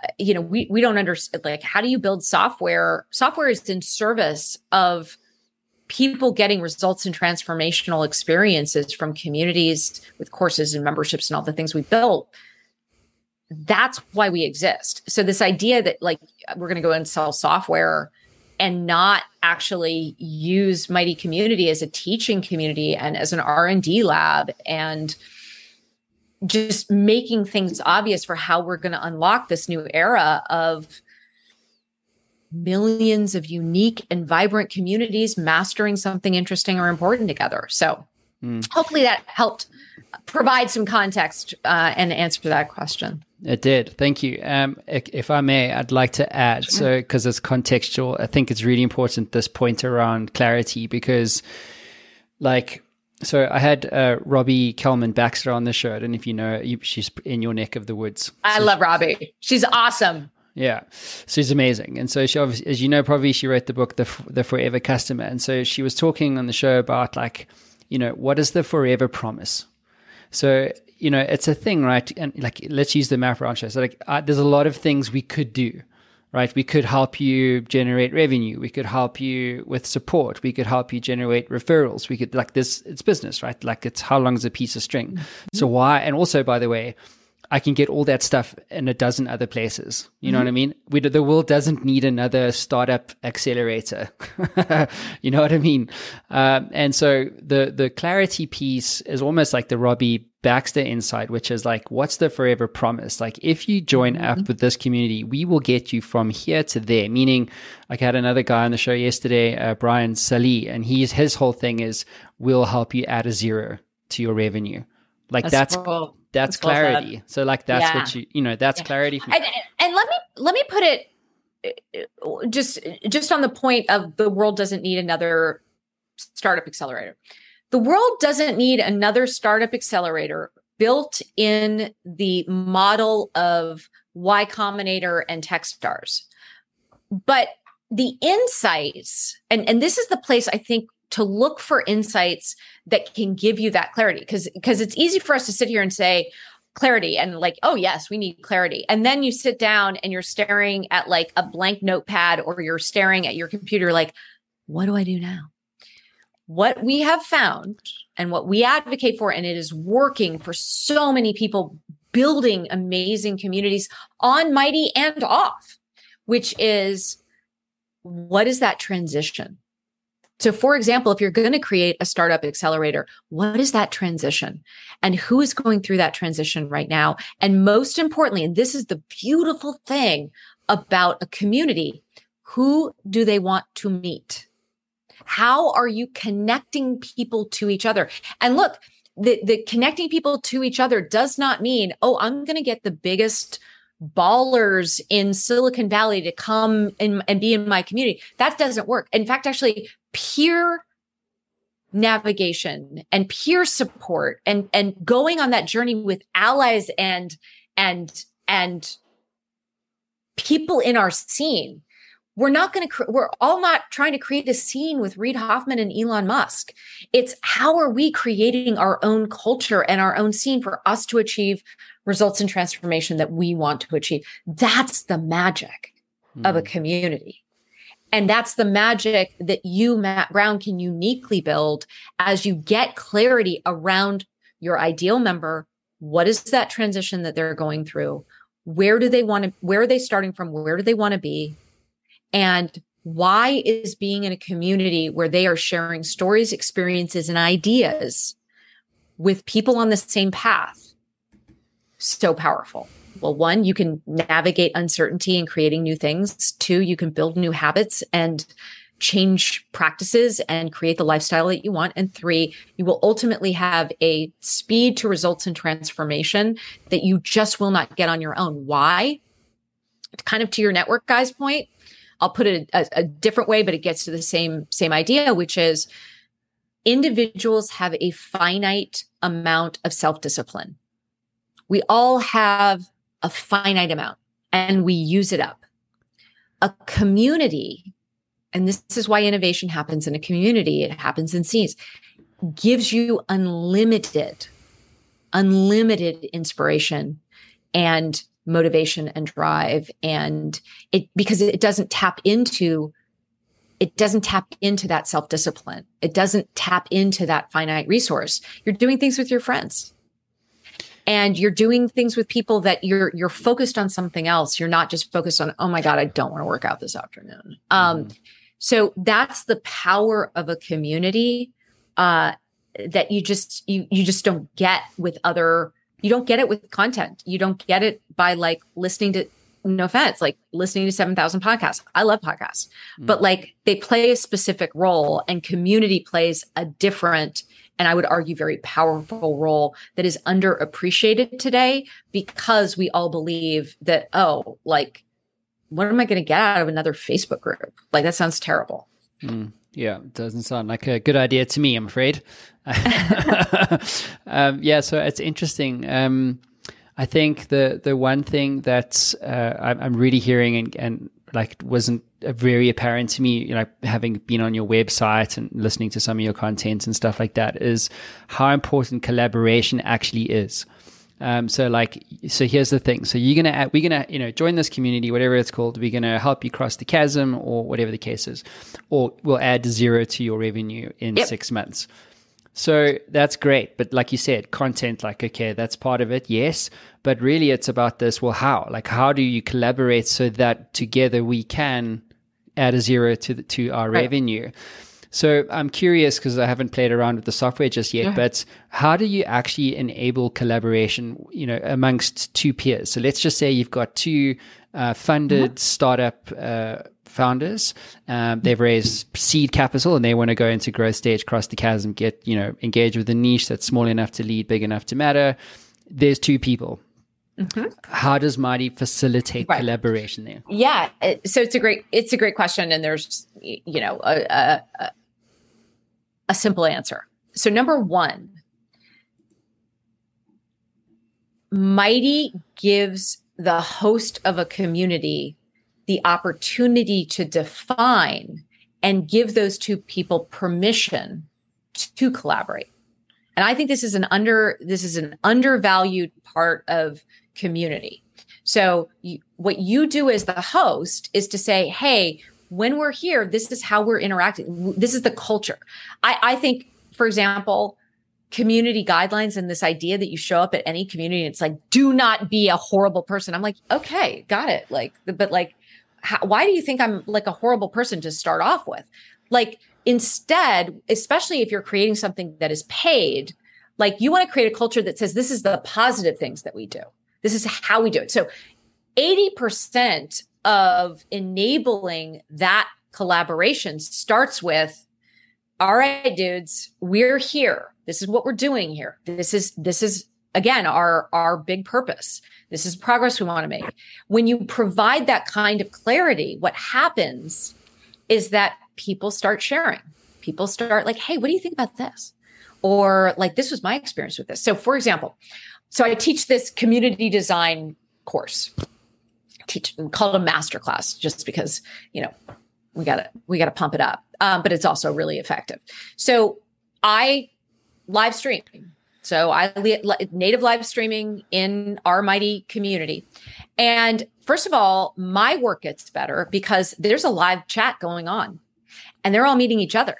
uh, you know we we don't understand like how do you build software software is in service of people getting results and transformational experiences from communities with courses and memberships and all the things we built that's why we exist so this idea that like we're going to go and sell software and not actually use mighty community as a teaching community and as an r&d lab and just making things obvious for how we're going to unlock this new era of millions of unique and vibrant communities mastering something interesting or important together. So mm. hopefully that helped provide some context uh, and answer to that question. It did. Thank you. Um, if I may, I'd like to add, sure. so because it's contextual, I think it's really important this point around clarity because, like, so I had uh, Robbie Kellman Baxter on the show. I don't know if you know her. She's in your neck of the woods. I love Robbie. She's awesome. Yeah, she's amazing. And so she, obviously, as you know, probably she wrote the book, the the Forever Customer. And so she was talking on the show about like, you know, what is the forever promise? So you know, it's a thing, right? And like, let's use the Matt show. So like, uh, there's a lot of things we could do right? We could help you generate revenue. We could help you with support. We could help you generate referrals. We could like this, it's business, right? Like it's how long is a piece of string? Mm-hmm. So why? And also, by the way, I can get all that stuff in a dozen other places. You mm-hmm. know what I mm-hmm. mean? We, the world doesn't need another startup accelerator. you know what I mean? Um, and so the the clarity piece is almost like the Robbie Baxter insight, which is like, what's the forever promise? Like, if you join mm-hmm. up with this community, we will get you from here to there. Meaning, like, I had another guy on the show yesterday, uh, Brian Salih, and he's his whole thing is, we'll help you add a zero to your revenue. Like that's that's, cool. that's, that's clarity. Cool so like that's yeah. what you you know that's yeah. clarity. And, and let me let me put it uh, just just on the point of the world doesn't need another startup accelerator the world doesn't need another startup accelerator built in the model of Y Combinator and Techstars. But the insights, and, and this is the place I think to look for insights that can give you that clarity. Because because it's easy for us to sit here and say, clarity and like oh yes we need clarity and then you sit down and you're staring at like a blank notepad or you're staring at your computer like what do i do now what we have found and what we advocate for, and it is working for so many people building amazing communities on Mighty and off, which is what is that transition? So, for example, if you're going to create a startup accelerator, what is that transition? And who is going through that transition right now? And most importantly, and this is the beautiful thing about a community, who do they want to meet? How are you connecting people to each other? And look, the, the connecting people to each other does not mean, oh, I'm going to get the biggest ballers in Silicon Valley to come and be in my community. That doesn't work. In fact, actually, peer navigation and peer support and and going on that journey with allies and and and people in our scene we're not going to we're all not trying to create a scene with Reid Hoffman and Elon Musk. It's how are we creating our own culture and our own scene for us to achieve results and transformation that we want to achieve. That's the magic mm. of a hmm. community. And that's the magic that you, Matt Brown, can uniquely build as you get clarity around your ideal member. What is that transition that they're going through? Where do they want to, where are they starting from? Where do they want to be? And why is being in a community where they are sharing stories, experiences, and ideas with people on the same path so powerful? Well, one, you can navigate uncertainty and creating new things. Two, you can build new habits and change practices and create the lifestyle that you want. And three, you will ultimately have a speed to results and transformation that you just will not get on your own. Why? Kind of to your network guys point, I'll put it a, a different way, but it gets to the same same idea, which is individuals have a finite amount of self-discipline. We all have a finite amount and we use it up. A community and this is why innovation happens in a community, it happens in scenes, gives you unlimited, unlimited inspiration and motivation and drive. And it, because it doesn't tap into, it doesn't tap into that self discipline. It doesn't tap into that finite resource. You're doing things with your friends and you're doing things with people that you're you're focused on something else you're not just focused on oh my god i don't want to work out this afternoon um, mm-hmm. So that's the power of a community uh, that you just you you just don't get with other. You don't get it with content. You don't get it by like listening to. No offense, like listening to seven thousand podcasts. I love podcasts, mm. but like they play a specific role, and community plays a different and I would argue very powerful role that is underappreciated today because we all believe that, oh, like what am I going to get out of another Facebook group? Like that sounds terrible. Mm, yeah, it doesn't sound like a good idea to me. I'm afraid. um, yeah, so it's interesting. Um, I think the the one thing that uh, I'm really hearing and, and like wasn't very apparent to me, you know, having been on your website and listening to some of your content and stuff like that, is how important collaboration actually is. Um, so like, so here's the thing. So you're gonna, we're gonna, you know, join this community, whatever it's called. We're gonna help you cross the chasm, or whatever the case is, or we'll add zero to your revenue in yep. six months. So that's great. But like you said, content, like, okay, that's part of it. Yes. But really it's about this. Well, how, like, how do you collaborate so that together we can add a zero to the, to our right. revenue? So I'm curious because I haven't played around with the software just yet, yeah. but how do you actually enable collaboration, you know, amongst two peers? So let's just say you've got two uh, funded mm-hmm. startup uh, founders. Um, they've raised seed capital and they want to go into growth stage, cross the chasm, get, you know, engage with a niche that's small enough to lead, big enough to matter. There's two people. Mm-hmm. How does Mighty facilitate right. collaboration there? Yeah, so it's a great it's a great question, and there's you know a, a, a simple answer. So, number one, Mighty gives the host of a community the opportunity to define and give those two people permission to collaborate. And I think this is an under this is an undervalued part of community. So you, what you do as the host is to say, "Hey, when we're here, this is how we're interacting. This is the culture. I, I think, for example, community guidelines and this idea that you show up at any community and it's like, do not be a horrible person. I'm like, okay, got it. Like, but like, how, why do you think I'm like a horrible person to start off with? Like, instead, especially if you're creating something that is paid, like you want to create a culture that says this is the positive things that we do. This is how we do it. So 80% of enabling that collaboration starts with all right dudes we're here. This is what we're doing here. This is this is again our our big purpose. This is progress we want to make. When you provide that kind of clarity what happens is that people start sharing. People start like hey what do you think about this? Or like this was my experience with this. So for example so i teach this community design course teach call it a master class just because you know we gotta we gotta pump it up um, but it's also really effective so i live stream so i native live streaming in our mighty community and first of all my work gets better because there's a live chat going on and they're all meeting each other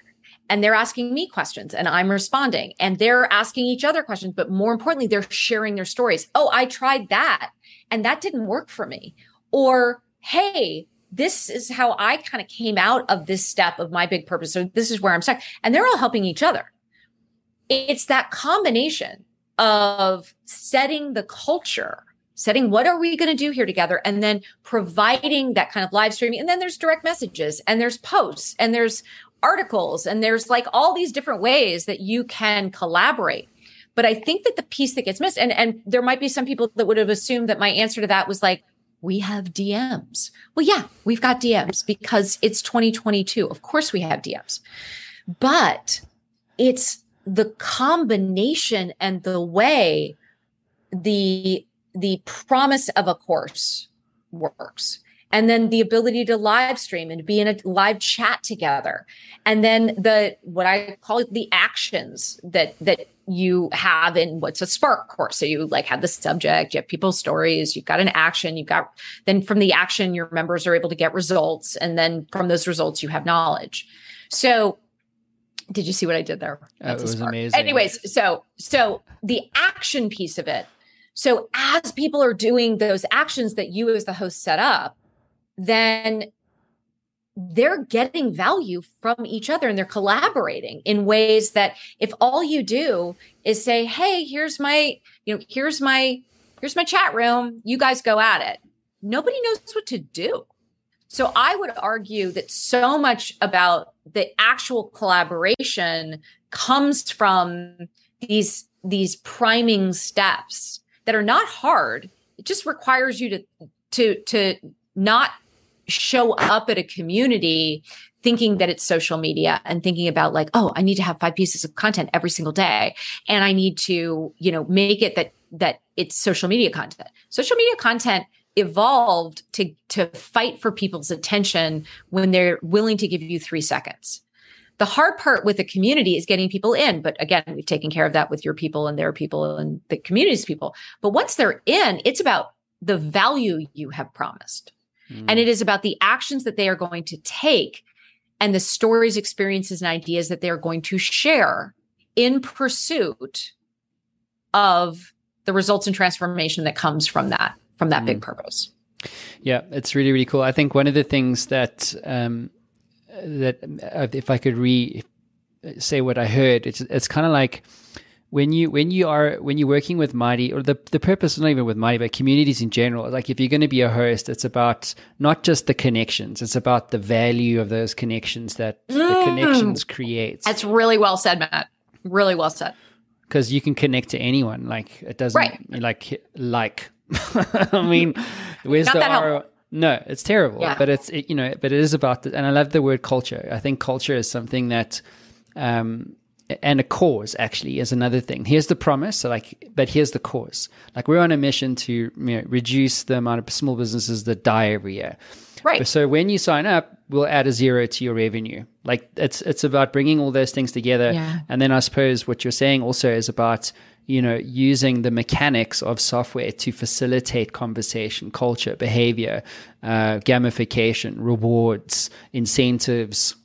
and they're asking me questions and I'm responding and they're asking each other questions. But more importantly, they're sharing their stories. Oh, I tried that and that didn't work for me. Or, hey, this is how I kind of came out of this step of my big purpose. So this is where I'm stuck. And they're all helping each other. It's that combination of setting the culture, setting what are we going to do here together, and then providing that kind of live streaming. And then there's direct messages and there's posts and there's articles and there's like all these different ways that you can collaborate. But I think that the piece that gets missed, and, and there might be some people that would have assumed that my answer to that was like, we have DMs. Well, yeah, we've got DMs because it's 2022. Of course we have DMs. But it's the combination and the way the the promise of a course works and then the ability to live stream and be in a live chat together. And then the what i call the actions that that you have in what's a spark course. So you like have the subject you have people's stories you've got an action you've got then from the action your members are able to get results. And then from those results you have knowledge. So did you see what i did there? That's it was amazing. Anyways so so the action piece of it. So as people are doing those actions that you as the host set up then they're getting value from each other and they're collaborating in ways that if all you do is say hey here's my you know here's my here's my chat room. You guys go at it. Nobody knows what to do. So i would argue that so much about the actual collaboration comes from these these priming steps that are not hard. It just requires you to to to not show up at a community thinking that it's social media and thinking about like oh i need to have five pieces of content every single day. And i need to you know make it that that it's social media content. Social media content evolved to to fight for people's attention when they're willing to give you 3 seconds. The hard part with the community is getting people in but again we've taken care of that with your people and their people and the community's people. But once they're in it's about the value you have promised Mm. And it is about the actions that they are going to take and the stories, experiences, and ideas that they are going to share in pursuit of the results and transformation that comes from that, from that mm. big purpose. Yeah, it's really, really cool. I think one of the things that, um, that uh, if I could re say what I heard, it's, it's kind of like, when you when you are when you're working with Mighty or the the purpose not even with Mighty but communities in general like if you're going to be a host it's about not just the connections it's about the value of those connections that mm. the connections create that's really well said Matt really well said because you can connect to anyone like it doesn't right. like like I mean where's not the R- no it's terrible yeah. but it's it, you know but it is about the, and I love the word culture I think culture is something that um and a cause actually is another thing. Here's the promise, so like, but here's the cause. Like we're on a mission to you know, reduce the amount of small businesses that die every year. Right. So when you sign up, we'll add a zero to your revenue. Like it's it's about bringing all those things together. Yeah. And then I suppose what you're saying also is about you know using the mechanics of software to facilitate conversation, culture, behavior, uh, gamification, rewards, incentives,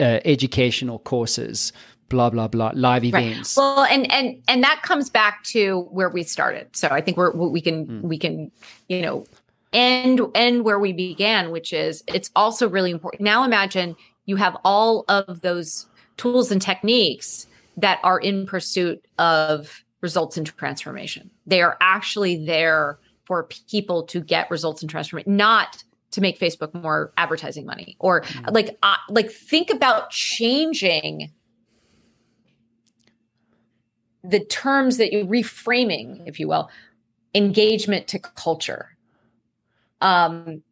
uh, educational courses blah blah blah live events right. well and and and that comes back to where we started so i think we're we can mm. we can you know end end where we began which is it's also really important now imagine you have all of those tools and techniques that are in pursuit of results and transformation they are actually there for people to get results and transformation not to make facebook more advertising money or mm. like uh, like think about changing the terms that you're reframing, if you will, engagement to culture, um,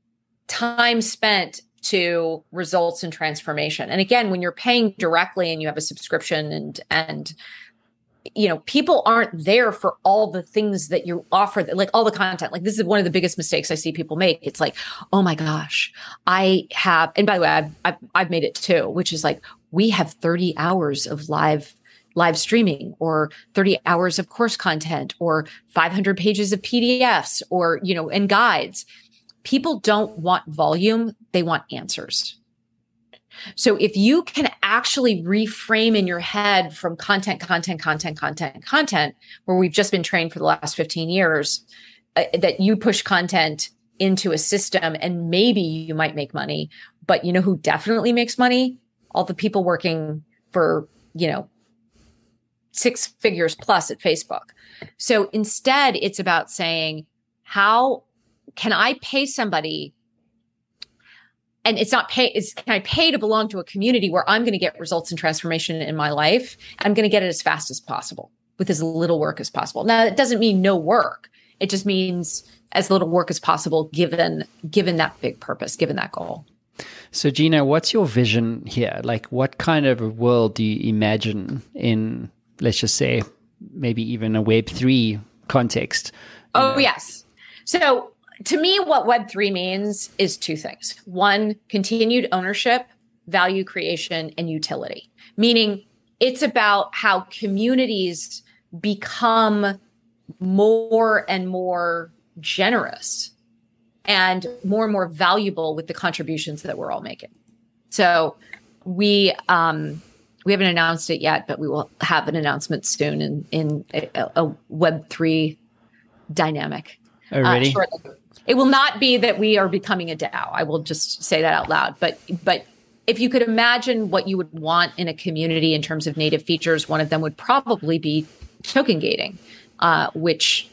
time spent to results and transformation. And again, when you're paying directly and you have a subscription and and you know people aren't there for all the things that you offer like all the content. Like this is one of the biggest mistakes i see people make. It's like oh my gosh i have and by the way i've, I've, I've made it too which is like we have 30 hours of live live streaming or 30 hours of course content or 500 pages of PDFs or, you know, and guides. People don't want volume. They want answers. So if you can actually reframe in your head from content, content, content, content, content, where we've just been trained for the last 15 years, uh, that you push content into a system and maybe you might make money. But you know who definitely makes money? All the people working for, you know, six figures plus at Facebook. So instead, it's about saying, how can I pay somebody? And it's not pay, it's can I pay to belong to a community where I'm going to get results and transformation in my life? I'm going to get it as fast as possible with as little work as possible. Now, it doesn't mean no work. It just means as little work as possible given given that big purpose, given that goal. So Gina, what's your vision here? Like what kind of a world do you imagine in let's just say maybe even a web 3 context? Oh, know? yes. So to me what web 3 means is two things. One, continued ownership, value creation and utility. Meaning it's about how communities become more and more generous and more and more valuable with the contributions that we're all making. So we um, we haven't announced it yet, but we will have an announcement soon in in a, a Web three dynamic. Already, uh, it will not be that we are becoming a DAO. I will just say that out loud. But but if you could imagine what you would want in a community in terms of native features, one of them would probably be token gating, uh, which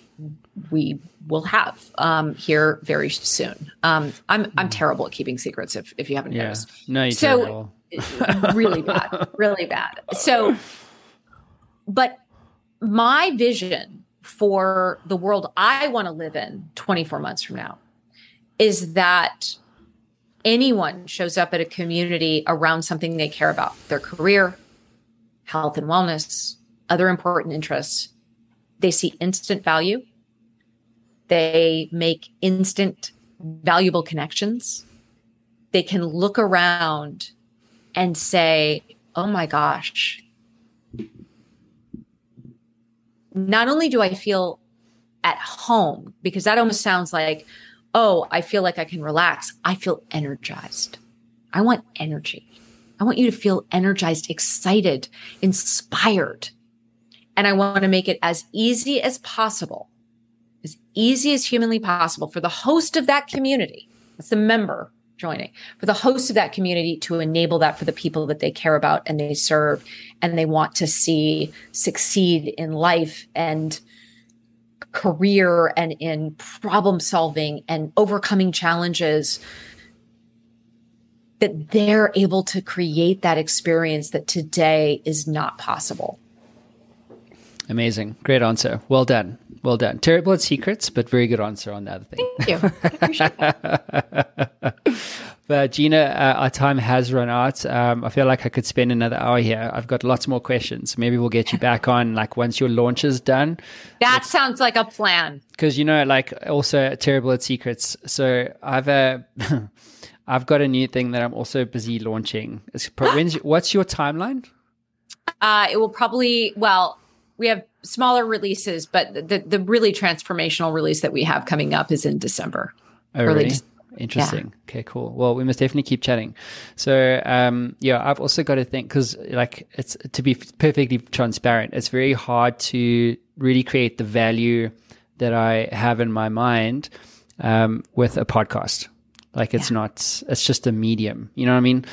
we will have um, here very soon. Um, I'm I'm terrible at keeping secrets. If if you haven't yeah. noticed, no, you so really bad, really bad. So, but my vision for the world I want to live in 24 months from now is that anyone shows up at a community around something they care about their career, health and wellness, other important interests. They see instant value they make instant, valuable connections. They can look around and say, oh my gosh, not only do I feel at home, because that almost sounds like, oh, I feel like I can relax. I feel energized. I want energy. I want you to feel energized, excited, inspired. And I want to make it as easy as possible as easy as humanly possible for the host of that community. That's the member joining for the host of that community to enable that for the people that they care about and they serve and they want to see succeed in life and career and in problem solving and overcoming challenges that they're able to create that experience that today is not possible. Amazing. Great answer. Well done. Well done. Terrible at secrets, but very good answer on the other thing. Thank you. but Gina, uh, our time has run out. Um, I feel like I could spend another hour here. I've got lots more questions. Maybe we'll get you back on like once your launch is done. That sounds like a plan. Because you know, like also terrible at secrets. So I've a. I've got a new thing that I'm also busy launching. what's your timeline? Uh, it will probably well, we have smaller releases, but the the really transformational release that we have coming up is in December. Oh, really? December. Interesting. Yeah. Okay, cool. Well, we must definitely keep chatting. So, um, yeah, I've also got to think because, like, it's to be perfectly transparent, it's very hard to really create the value that I have in my mind um, with a podcast. Like, it's yeah. not, it's just a medium. You know what I mean?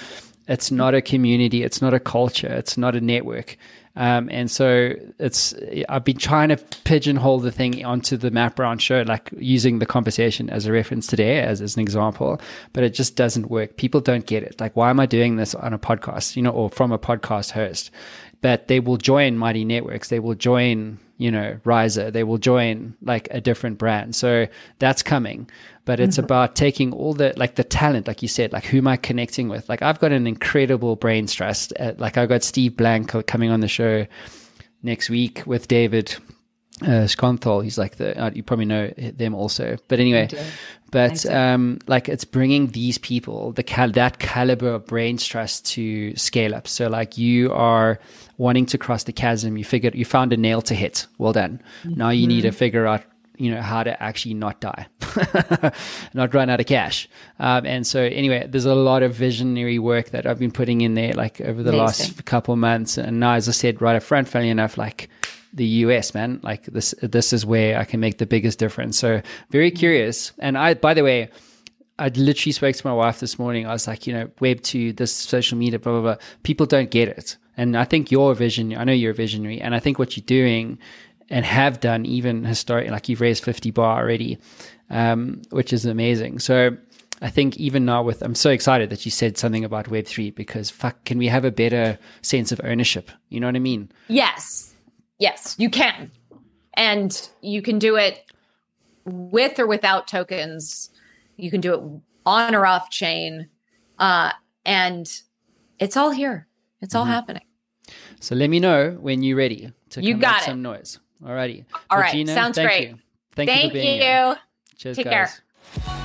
It's not a community. It's not a culture. It's not a network. Um, and so it's I've been trying to pigeonhole the thing onto the Matt Brown show, like using the conversation as a reference today as, as an example, but it just doesn't work. People don't get it. Like, why am I doing this on a podcast, you know, or from a podcast host? But they will join Mighty Networks. They will join, you know, Riser. They will join like a different brand. So that's coming but it's mm-hmm. about taking all the like the talent like you said like who am i connecting with like i've got an incredible brain stress at, like i've got steve blank coming on the show next week with david uh, Schonthal, he's like the uh, you probably know them also. But anyway, but um, like it's bringing these people the cal- that caliber of brain stress to scale up. So like you are wanting to cross the chasm, you figured you found a nail to hit. Well done. Mm-hmm. Now you need to figure out you know how to actually not die not run out of cash um, and so anyway there's a lot of visionary work that i've been putting in there like over the Amazing. last couple months and now as i said right up front funny enough like the US, man. Like this, this is where I can make the biggest difference. So very curious. And I, by the way, I literally spoke to my wife this morning. I was like, you know, Web two, this social media, blah blah blah. People don't get it, and I think your vision. I know you're a visionary, and I think what you're doing and have done, even historic, like you've raised fifty bar already, um, which is amazing. So I think even now with, I'm so excited that you said something about Web3 because fuck, can we have a better sense of ownership? You know what I mean? Yes. Yes, you can. And you can do it with or without tokens. You can do it on or off chain. Uh, and it's all here. It's all mm-hmm. happening. So let me know when you're ready to you got some noise. Alrighty. All right. Sounds thank great. You. Thank, thank you for being you. here. Cheers, Take guys. care.